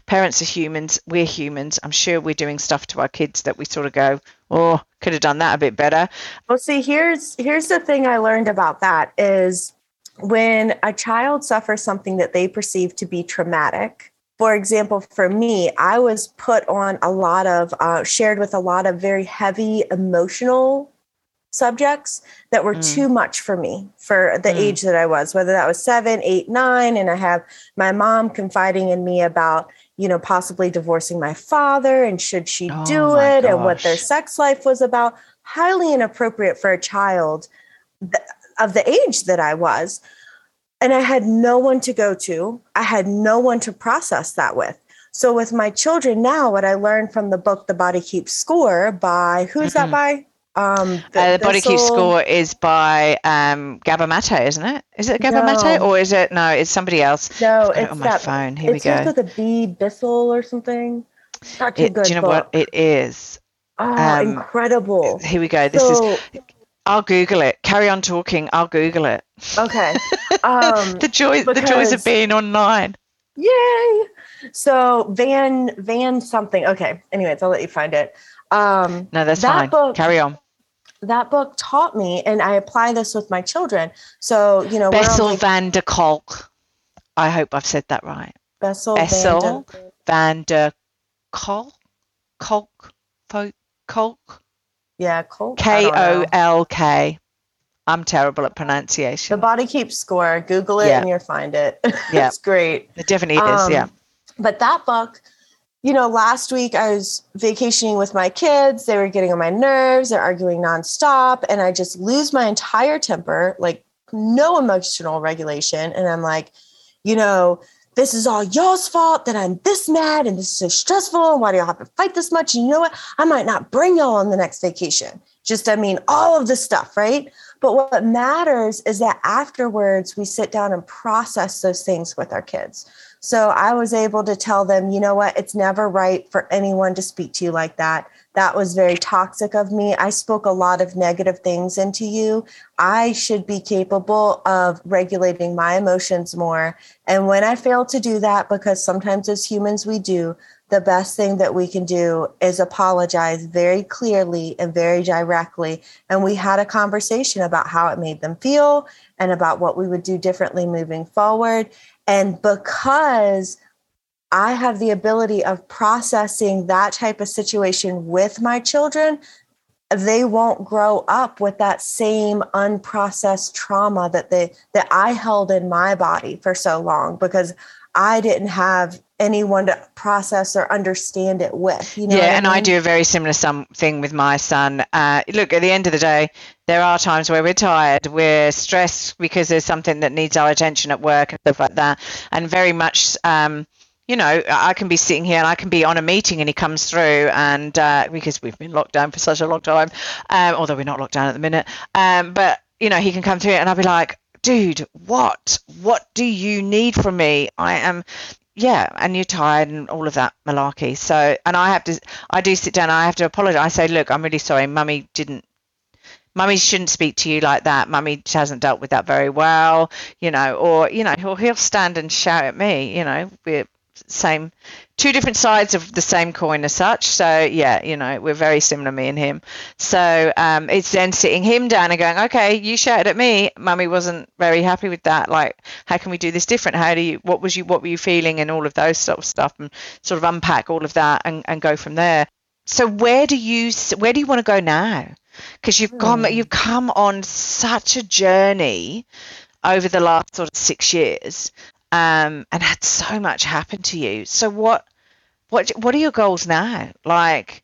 Parents are humans. We're humans. I'm sure we're doing stuff to our kids that we sort of go, oh, could have done that a bit better. Well, see, here's here's the thing I learned about that is when a child suffers something that they perceive to be traumatic for example, for me, I was put on a lot of, uh, shared with a lot of very heavy emotional subjects that were mm. too much for me for the mm. age that I was, whether that was seven, eight, nine. And I have my mom confiding in me about, you know, possibly divorcing my father and should she oh do it gosh. and what their sex life was about. Highly inappropriate for a child th- of the age that I was. And I had no one to go to. I had no one to process that with. So with my children now, what I learned from the book The Body Keeps Score by who's mm-hmm. that by? Um, the, uh, the Body Keeps Score is by um, Gabor Mate, isn't it? Is it Gabor no. Mate or is it no? It's somebody else. No, it's on my that, phone. Here we go. It's with a B Bissell or something. Not too it, good. Do you know book. what it is? Oh, um, incredible! Here we go. This so, is I'll Google it. Carry on talking. I'll Google it. Okay. *laughs* Um, the joy, the joys of being online. Yay! So Van Van something. Okay. Anyways, I'll let you find it. Um, no, that's that fine. Book, Carry on. That book taught me, and I apply this with my children. So you know, Bessel like, van der Kolk. I hope I've said that right. Bessel, Bessel van der, van der Kolk. Kolk. Folk. Kolk. Yeah, Kolk. K O L K. I'm terrible at pronunciation. The body keeps score. Google it yeah. and you'll find it. *laughs* Yeah. it's great. It definitely is. Um, yeah. But that book, you know, last week I was vacationing with my kids. They were getting on my nerves. They're arguing nonstop. And I just lose my entire temper, like no emotional regulation. And I'm like, you know, this is all y'all's fault that I'm this mad and this is so stressful. And why do y'all have to fight this much? And you know what? I might not bring y'all on the next vacation. Just, I mean, all of this stuff, right? But what matters is that afterwards we sit down and process those things with our kids. So I was able to tell them, you know what? It's never right for anyone to speak to you like that. That was very toxic of me. I spoke a lot of negative things into you. I should be capable of regulating my emotions more. And when I fail to do that, because sometimes as humans we do, the best thing that we can do is apologize very clearly and very directly. And we had a conversation about how it made them feel and about what we would do differently moving forward. And because I have the ability of processing that type of situation with my children, they won't grow up with that same unprocessed trauma that they that I held in my body for so long because I didn't have anyone to process or understand it with. You know yeah, and I, mean? I do a very similar thing with my son. Uh, look, at the end of the day, there are times where we're tired, we're stressed because there's something that needs our attention at work and stuff like that, and very much. Um, you know, I can be sitting here and I can be on a meeting and he comes through and uh, because we've been locked down for such a long time, um, although we're not locked down at the minute, um, but you know, he can come through and I'll be like, dude, what? What do you need from me? I am, yeah, and you're tired and all of that malarkey. So, and I have to, I do sit down, I have to apologize. I say, look, I'm really sorry. Mummy didn't mummy shouldn't speak to you like that. Mummy hasn't dealt with that very well, you know, or, you know, he'll, he'll stand and shout at me, you know, we're same two different sides of the same coin as such. So yeah you know we're very similar me and him. So um, it's then sitting him down and going okay you shouted at me. Mummy wasn't very happy with that. Like how can we do this different? How do you what was you what were you feeling? And all of those sort of stuff and sort of unpack all of that and, and go from there. So where do you where do you want to go now? Because you've gone hmm. you've come on such a journey over the last sort of six years um, and had so much happen to you. So what what what are your goals now? Like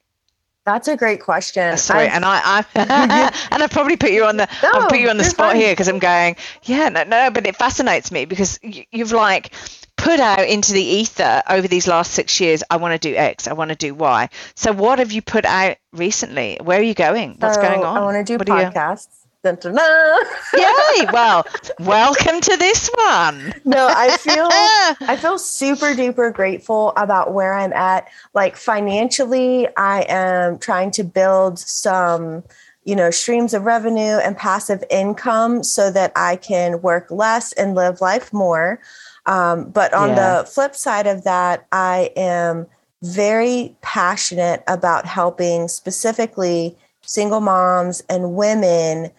that's a great question. Uh, sorry, I've, and I, I *laughs* *laughs* and I probably put you on the no, I'll put you on the spot fine. here because I'm going, yeah, no, no, but it fascinates me because you, you've like put out into the ether over these last six years. I want to do X. I want to do Y. So what have you put out recently? Where are you going? What's so going on? I want to do what podcasts. Dun, dun, dun. Yay! *laughs* Well, welcome to this one. no, I feel *laughs* I feel super duper grateful about where I'm at. Like financially, I am trying to build some, you know, streams of revenue and passive income so that I can work less and live life more. Um, but on yeah. the flip side of that, I am very passionate about helping specifically single moms and women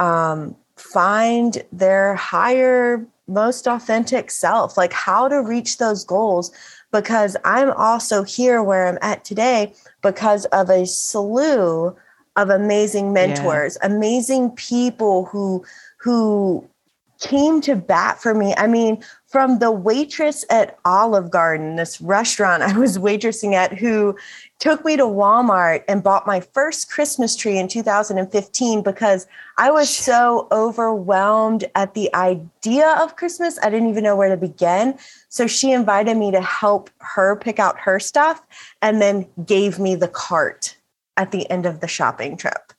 um, find their higher, most authentic self, like how to reach those goals. Because I'm also here where I'm at today because of a slew of amazing mentors, yeah. amazing people who who came to bat for me. I mean, from the waitress at Olive Garden, this restaurant I was waitressing at, who took me to Walmart and bought my first Christmas tree in 2015 because I was so overwhelmed at the idea of Christmas. I didn't even know where to begin. So she invited me to help her pick out her stuff and then gave me the cart at the end of the shopping trip.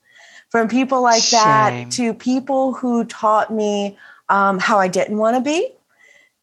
From people like Shame. that to people who taught me um, how I didn't want to be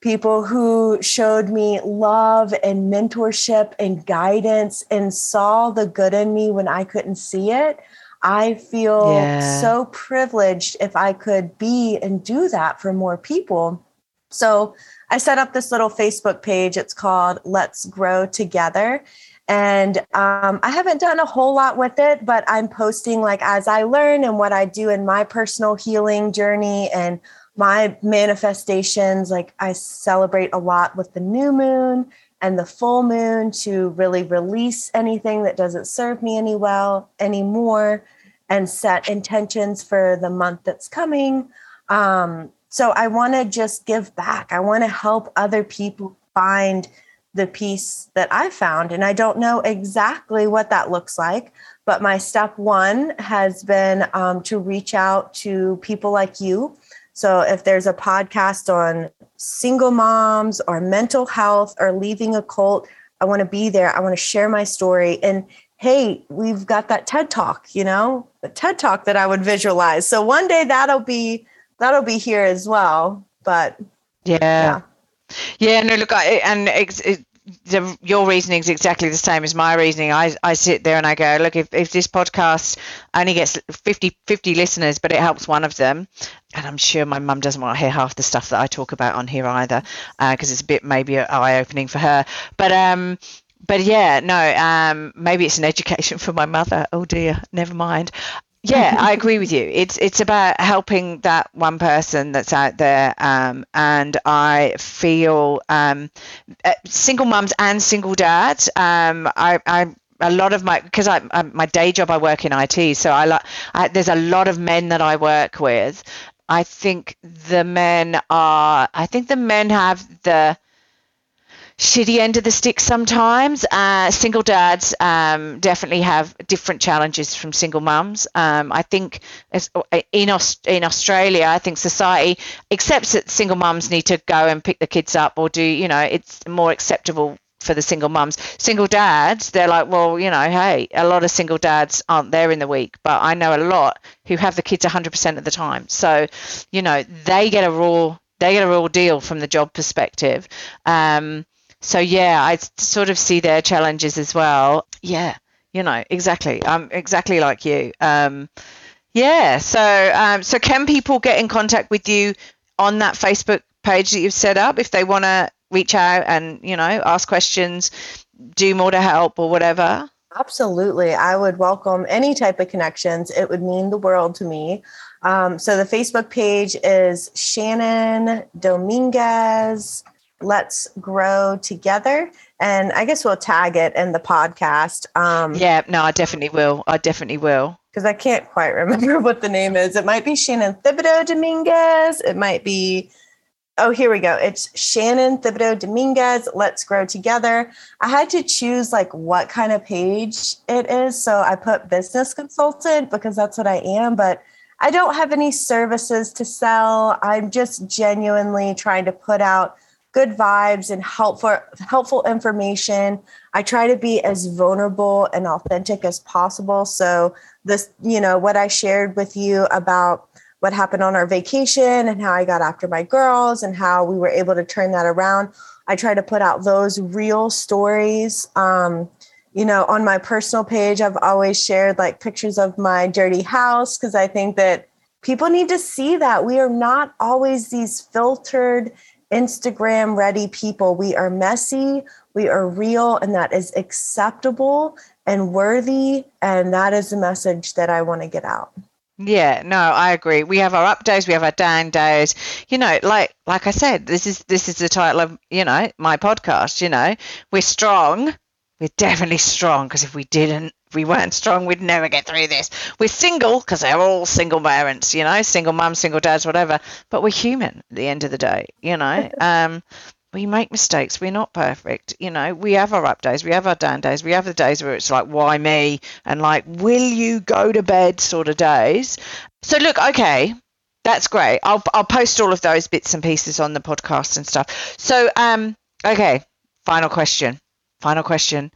people who showed me love and mentorship and guidance and saw the good in me when I couldn't see it. I feel yeah. so privileged if I could be and do that for more people. So I set up this little Facebook page. It's called Let's Grow Together. And um, I haven't done a whole lot with it, but I'm posting like as I learn and what I do in my personal healing journey and my manifestations like i celebrate a lot with the new moon and the full moon to really release anything that doesn't serve me any well anymore and set intentions for the month that's coming. Um, so I want to just give back. I want to help other people find the peace that I found. And I don't know exactly what that looks like, but my step one has been um, to reach out to people like you. So if there's a podcast on single moms or mental health or leaving a cult, I want to be there. I want to share my story. And hey, we've got that TED talk, you know, the TED talk that I would visualize. So one day that'll be that'll be here as well. But yeah. yeah. Yeah, no, look, I, and it, it, the, your reasoning is exactly the same as my reasoning. I, I sit there and I go, look, if, if this podcast only gets 50, 50 listeners, but it helps one of them, and I'm sure my mum doesn't want to hear half the stuff that I talk about on here either, because uh, it's a bit maybe eye opening for her. But um, but yeah, no, um, maybe it's an education *laughs* for my mother. Oh dear, never mind yeah, I agree with you. It's it's about helping that one person that's out there, um, and I feel um, uh, single mums and single dads. Um, I, I a lot of my because I, I, my day job I work in IT, so I like there's a lot of men that I work with. I think the men are. I think the men have the shitty end of the stick sometimes. Uh, single dads um, definitely have different challenges from single mums. Um, I think as, in, Aust- in Australia, I think society accepts that single mums need to go and pick the kids up or do, you know, it's more acceptable for the single mums. Single dads, they're like, well, you know, hey, a lot of single dads aren't there in the week, but I know a lot who have the kids 100% of the time. So, you know, they get a raw they get a raw deal from the job perspective. Um, so yeah, I sort of see their challenges as well. Yeah, you know, exactly. I'm exactly like you. Um, yeah. So um, so can people get in contact with you on that Facebook page that you've set up if they want to reach out and you know ask questions, do more to help or whatever? Absolutely. I would welcome any type of connections. It would mean the world to me. Um, so the Facebook page is Shannon Dominguez let's grow together. And i guess we'll tag it in the podcast um yeah no i definitely will. I definitely will. because i can't quite remember *laughs* what the name is. It might be shannon thibodeau dominguez. It might be oh here we go. It's shannon thibodeau dominguez let's grow together. I had to choose like what kind of page it is so i put business consultant because that's what i am but i don't have any services to sell. I'm just genuinely trying to put out good vibes and helpful helpful information. I try to be as vulnerable and authentic as possible. So this, you know, what I shared with you about what happened on our vacation and how I got after my girls and how we were able to turn that around. I try to put out those real stories. Um, you know, on my personal page, I've always shared like pictures of my dirty house because I think that people need to see that we are not always these filtered Instagram ready people. We are messy, we are real, and that is acceptable and worthy. And that is the message that I want to get out. Yeah, no, I agree. We have our up days, we have our down days. You know, like like I said, this is this is the title of you know my podcast. You know, we're strong. We're definitely strong because if we didn't, we weren't strong, we'd never get through this. We're single because they're all single parents, you know, single mums, single dads, whatever. But we're human at the end of the day, you know. *laughs* Um, we make mistakes. We're not perfect. You know, we have our up days, we have our down days, we have the days where it's like, why me? And like, will you go to bed sort of days. So, look, okay, that's great. I'll, I'll post all of those bits and pieces on the podcast and stuff. So, um, okay, final question. Final question.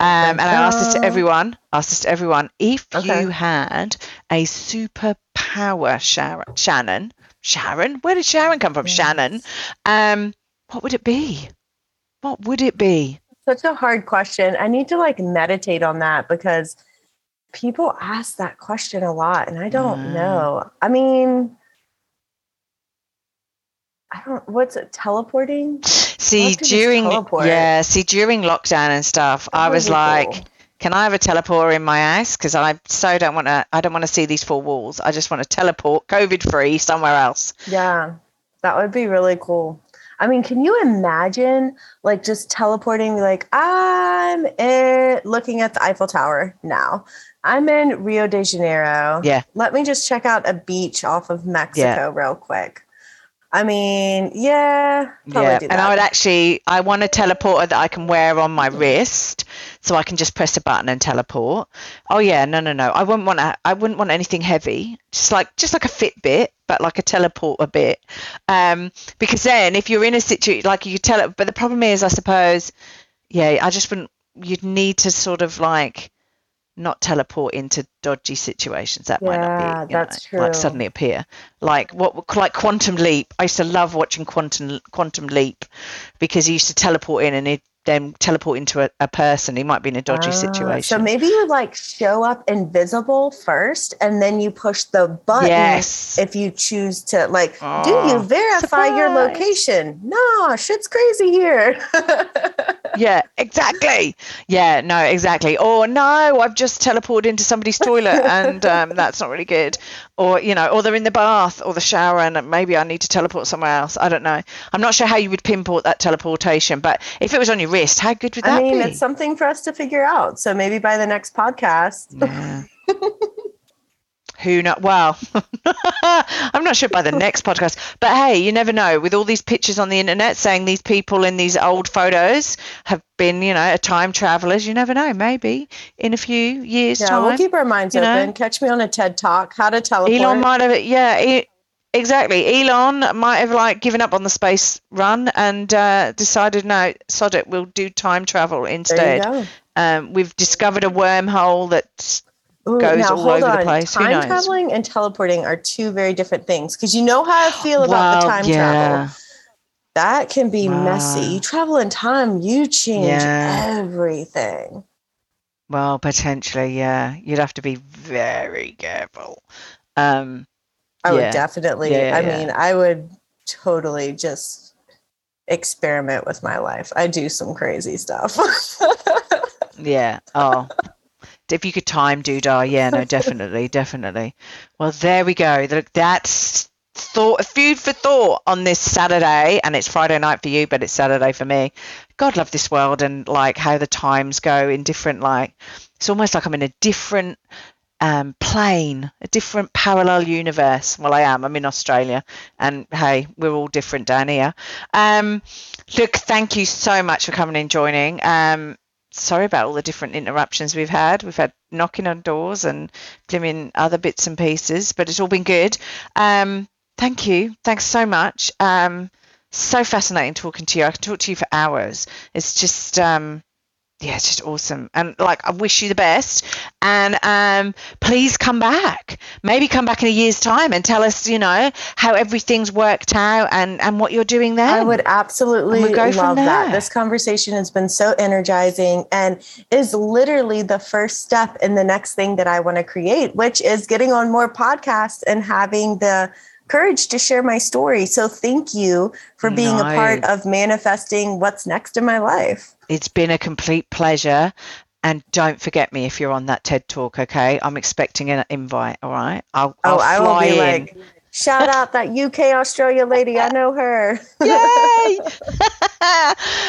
Um, and I asked this to everyone. Asked this to everyone. If okay. you had a superpower, Sharon, Shannon, Sharon, where did Sharon come from? Yes. Shannon. Um, what would it be? What would it be? Such a hard question. I need to like meditate on that because people ask that question a lot, and I don't mm. know. I mean, I don't. What's it? Teleporting? See during yeah, see during lockdown and stuff, that I was like, cool. can I have a teleporter in my house? Because I so don't want to. I don't want to see these four walls. I just want to teleport, COVID free, somewhere else. Yeah, that would be really cool. I mean, can you imagine like just teleporting, like, I'm in, looking at the Eiffel Tower now. I'm in Rio de Janeiro. Yeah. Let me just check out a beach off of Mexico Yeah. real quick. I mean, yeah, probably yeah, and. I would actually, I want a teleporter that I can wear on my wrist, so I can just press a button and teleport. Oh yeah, no, no, no, I wouldn't want a, I wouldn't want anything heavy, just like just like a Fitbit, but like a teleporter bit. Um, because then if you're in a situation like you could it, but the problem is, I suppose, yeah, I just wouldn't. You'd need to sort of like not teleport into dodgy situations. That might not be, you that's know, like true. suddenly appear. Like what, like Quantum Leap. I used to love watching Quantum Quantum Leap because he used to teleport in and he'd then teleport into a, a person. He might be in a dodgy Ah, situation. So maybe you like show up invisible first and then you push the button Yes. if you choose to like do Oh, you verify your location? No, shit's crazy here. *laughs* yeah, exactly. Yeah, no, exactly. Or no, I've just teleported into somebody's toilet and um, that's not really good. Or you know, or they're in the bath or the shower and maybe I need to teleport somewhere else. I don't know. I'm not sure how you would pinpoint that teleportation, but if it was on your wrist, how good would that be? I mean, be? it's something for us to figure out. So maybe by the next podcast. Yeah. *laughs* Who know? Well, *laughs* I'm not sure by the next podcast, but hey, you never know. With all these pictures on the internet saying these people in these old photos have been, you know, a time travelers, you never know. Maybe in a few years' Yeah, time, we'll keep our minds you know? open. Catch me on a TED talk, how to teleport. Elon might have, yeah, e- exactly. Elon might have like given up on the space run and uh, decided, no, sod it, we'll do time travel instead. Um, we've discovered a wormhole that Ooh, goes now all hold over the on. place. Who Time traveling and teleporting are two very different things because you know how I feel about the time yeah. travel. That can be messy. You travel in time, you change Yeah. everything. Well, potentially, yeah. You'd have to be very careful. Um, I Yeah. would definitely. I mean, I would totally just experiment with my life. I do some crazy stuff. *laughs* yeah. Oh, if you could time do doodah, yeah, no, *laughs* definitely, definitely. Well, there we go. Look, that's thought, food for thought on this Saturday, and it's Friday night for you, but it's Saturday for me. God love this world and like how the times go in different like. It's almost like I'm in a different um, plane, a different parallel universe. Well, I am. I'm in Australia, and hey, we're all different down here. Um, look, thank you so much for coming and joining. Um, sorry about all the different interruptions we've had. We've had knocking on doors and blimmin' other bits and pieces, but it's all been good. Um, thank you. Thanks so much. Um, so fascinating talking to you. I can talk to you for hours. It's just um, yeah, it's just awesome. And like, I wish you the best. And um, please come back. Maybe come back in a year's time and tell us, you know, how everything's worked out and and what you're doing there. I would absolutely And we'll from love that. This conversation has been so energizing and is literally the first step in the next thing that I want to create, which is getting on more podcasts and having the courage to share my story. So thank you for being a part of manifesting what's next in my life. It's been a complete pleasure. And don't forget me if you're on that TED Talk, okay? I'm expecting an invite, all right? I'll, Oh, I'll I will fly be in. like, shout out that UK Australia lady. I know her. *laughs* Yay!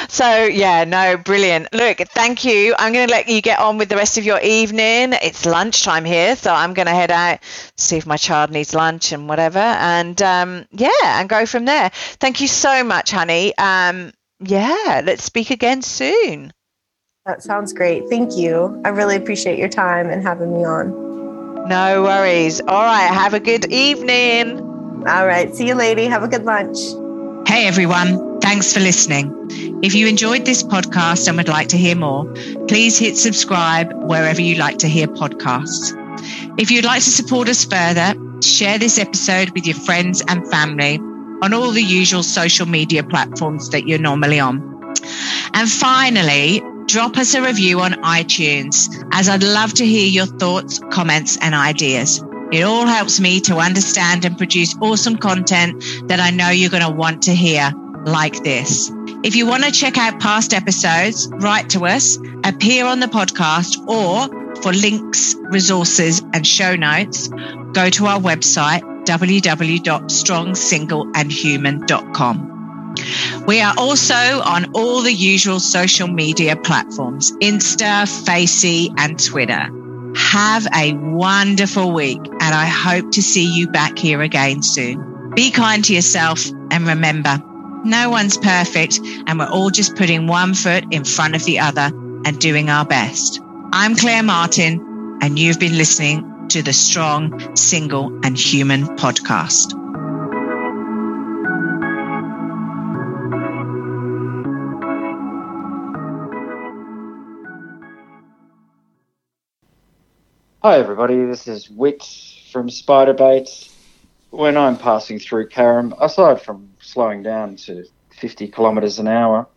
*laughs* so yeah, no, brilliant. Look, thank you. I'm going to let you get on with the rest of your evening. It's lunchtime here, so I'm going to head out, see if my child needs lunch and whatever, and um, yeah, and go from there. Thank you so much, honey. Um, yeah, let's speak again soon. That sounds great. Thank you. I really appreciate your time and having me on. No worries. All right, have a good evening. All right. See you, lady. Have a good lunch. Hey everyone, thanks for listening. If you enjoyed this podcast and would like to hear more, please hit subscribe wherever you like to hear podcasts. If you'd like to support us further, share this episode with your friends and family on all the usual social media platforms that you're normally on. And finally, drop us a review on iTunes, as I'd love to hear your thoughts, comments, and ideas. It all helps me to understand and produce awesome content that I know you're going to want to hear, like this. If you want to check out past episodes, write to us, appear on the podcast, or for links, resources, and show notes, go to our website, www.strongsingleandhuman.com. We are also on all the usual social media platforms Insta, Facey, and Twitter. Have a wonderful week, and I hope to see you back here again soon. Be kind to yourself, and remember, no one's perfect, and we're all just putting one foot in front of the other and doing our best. I'm Claire Martin, and you've been listening to the Strong, Single, and Human podcast. Hi, everybody. This is Whitty from Spiderbait. When I'm passing through Carrum, aside from slowing down to 50 kilometres an hour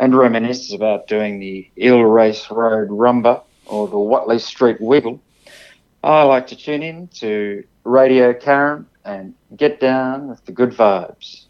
and reminisce about doing the Eel Race Road Rumba or the Watley Street Wiggle, I like to tune in to Radio Carrum and get down with the good vibes.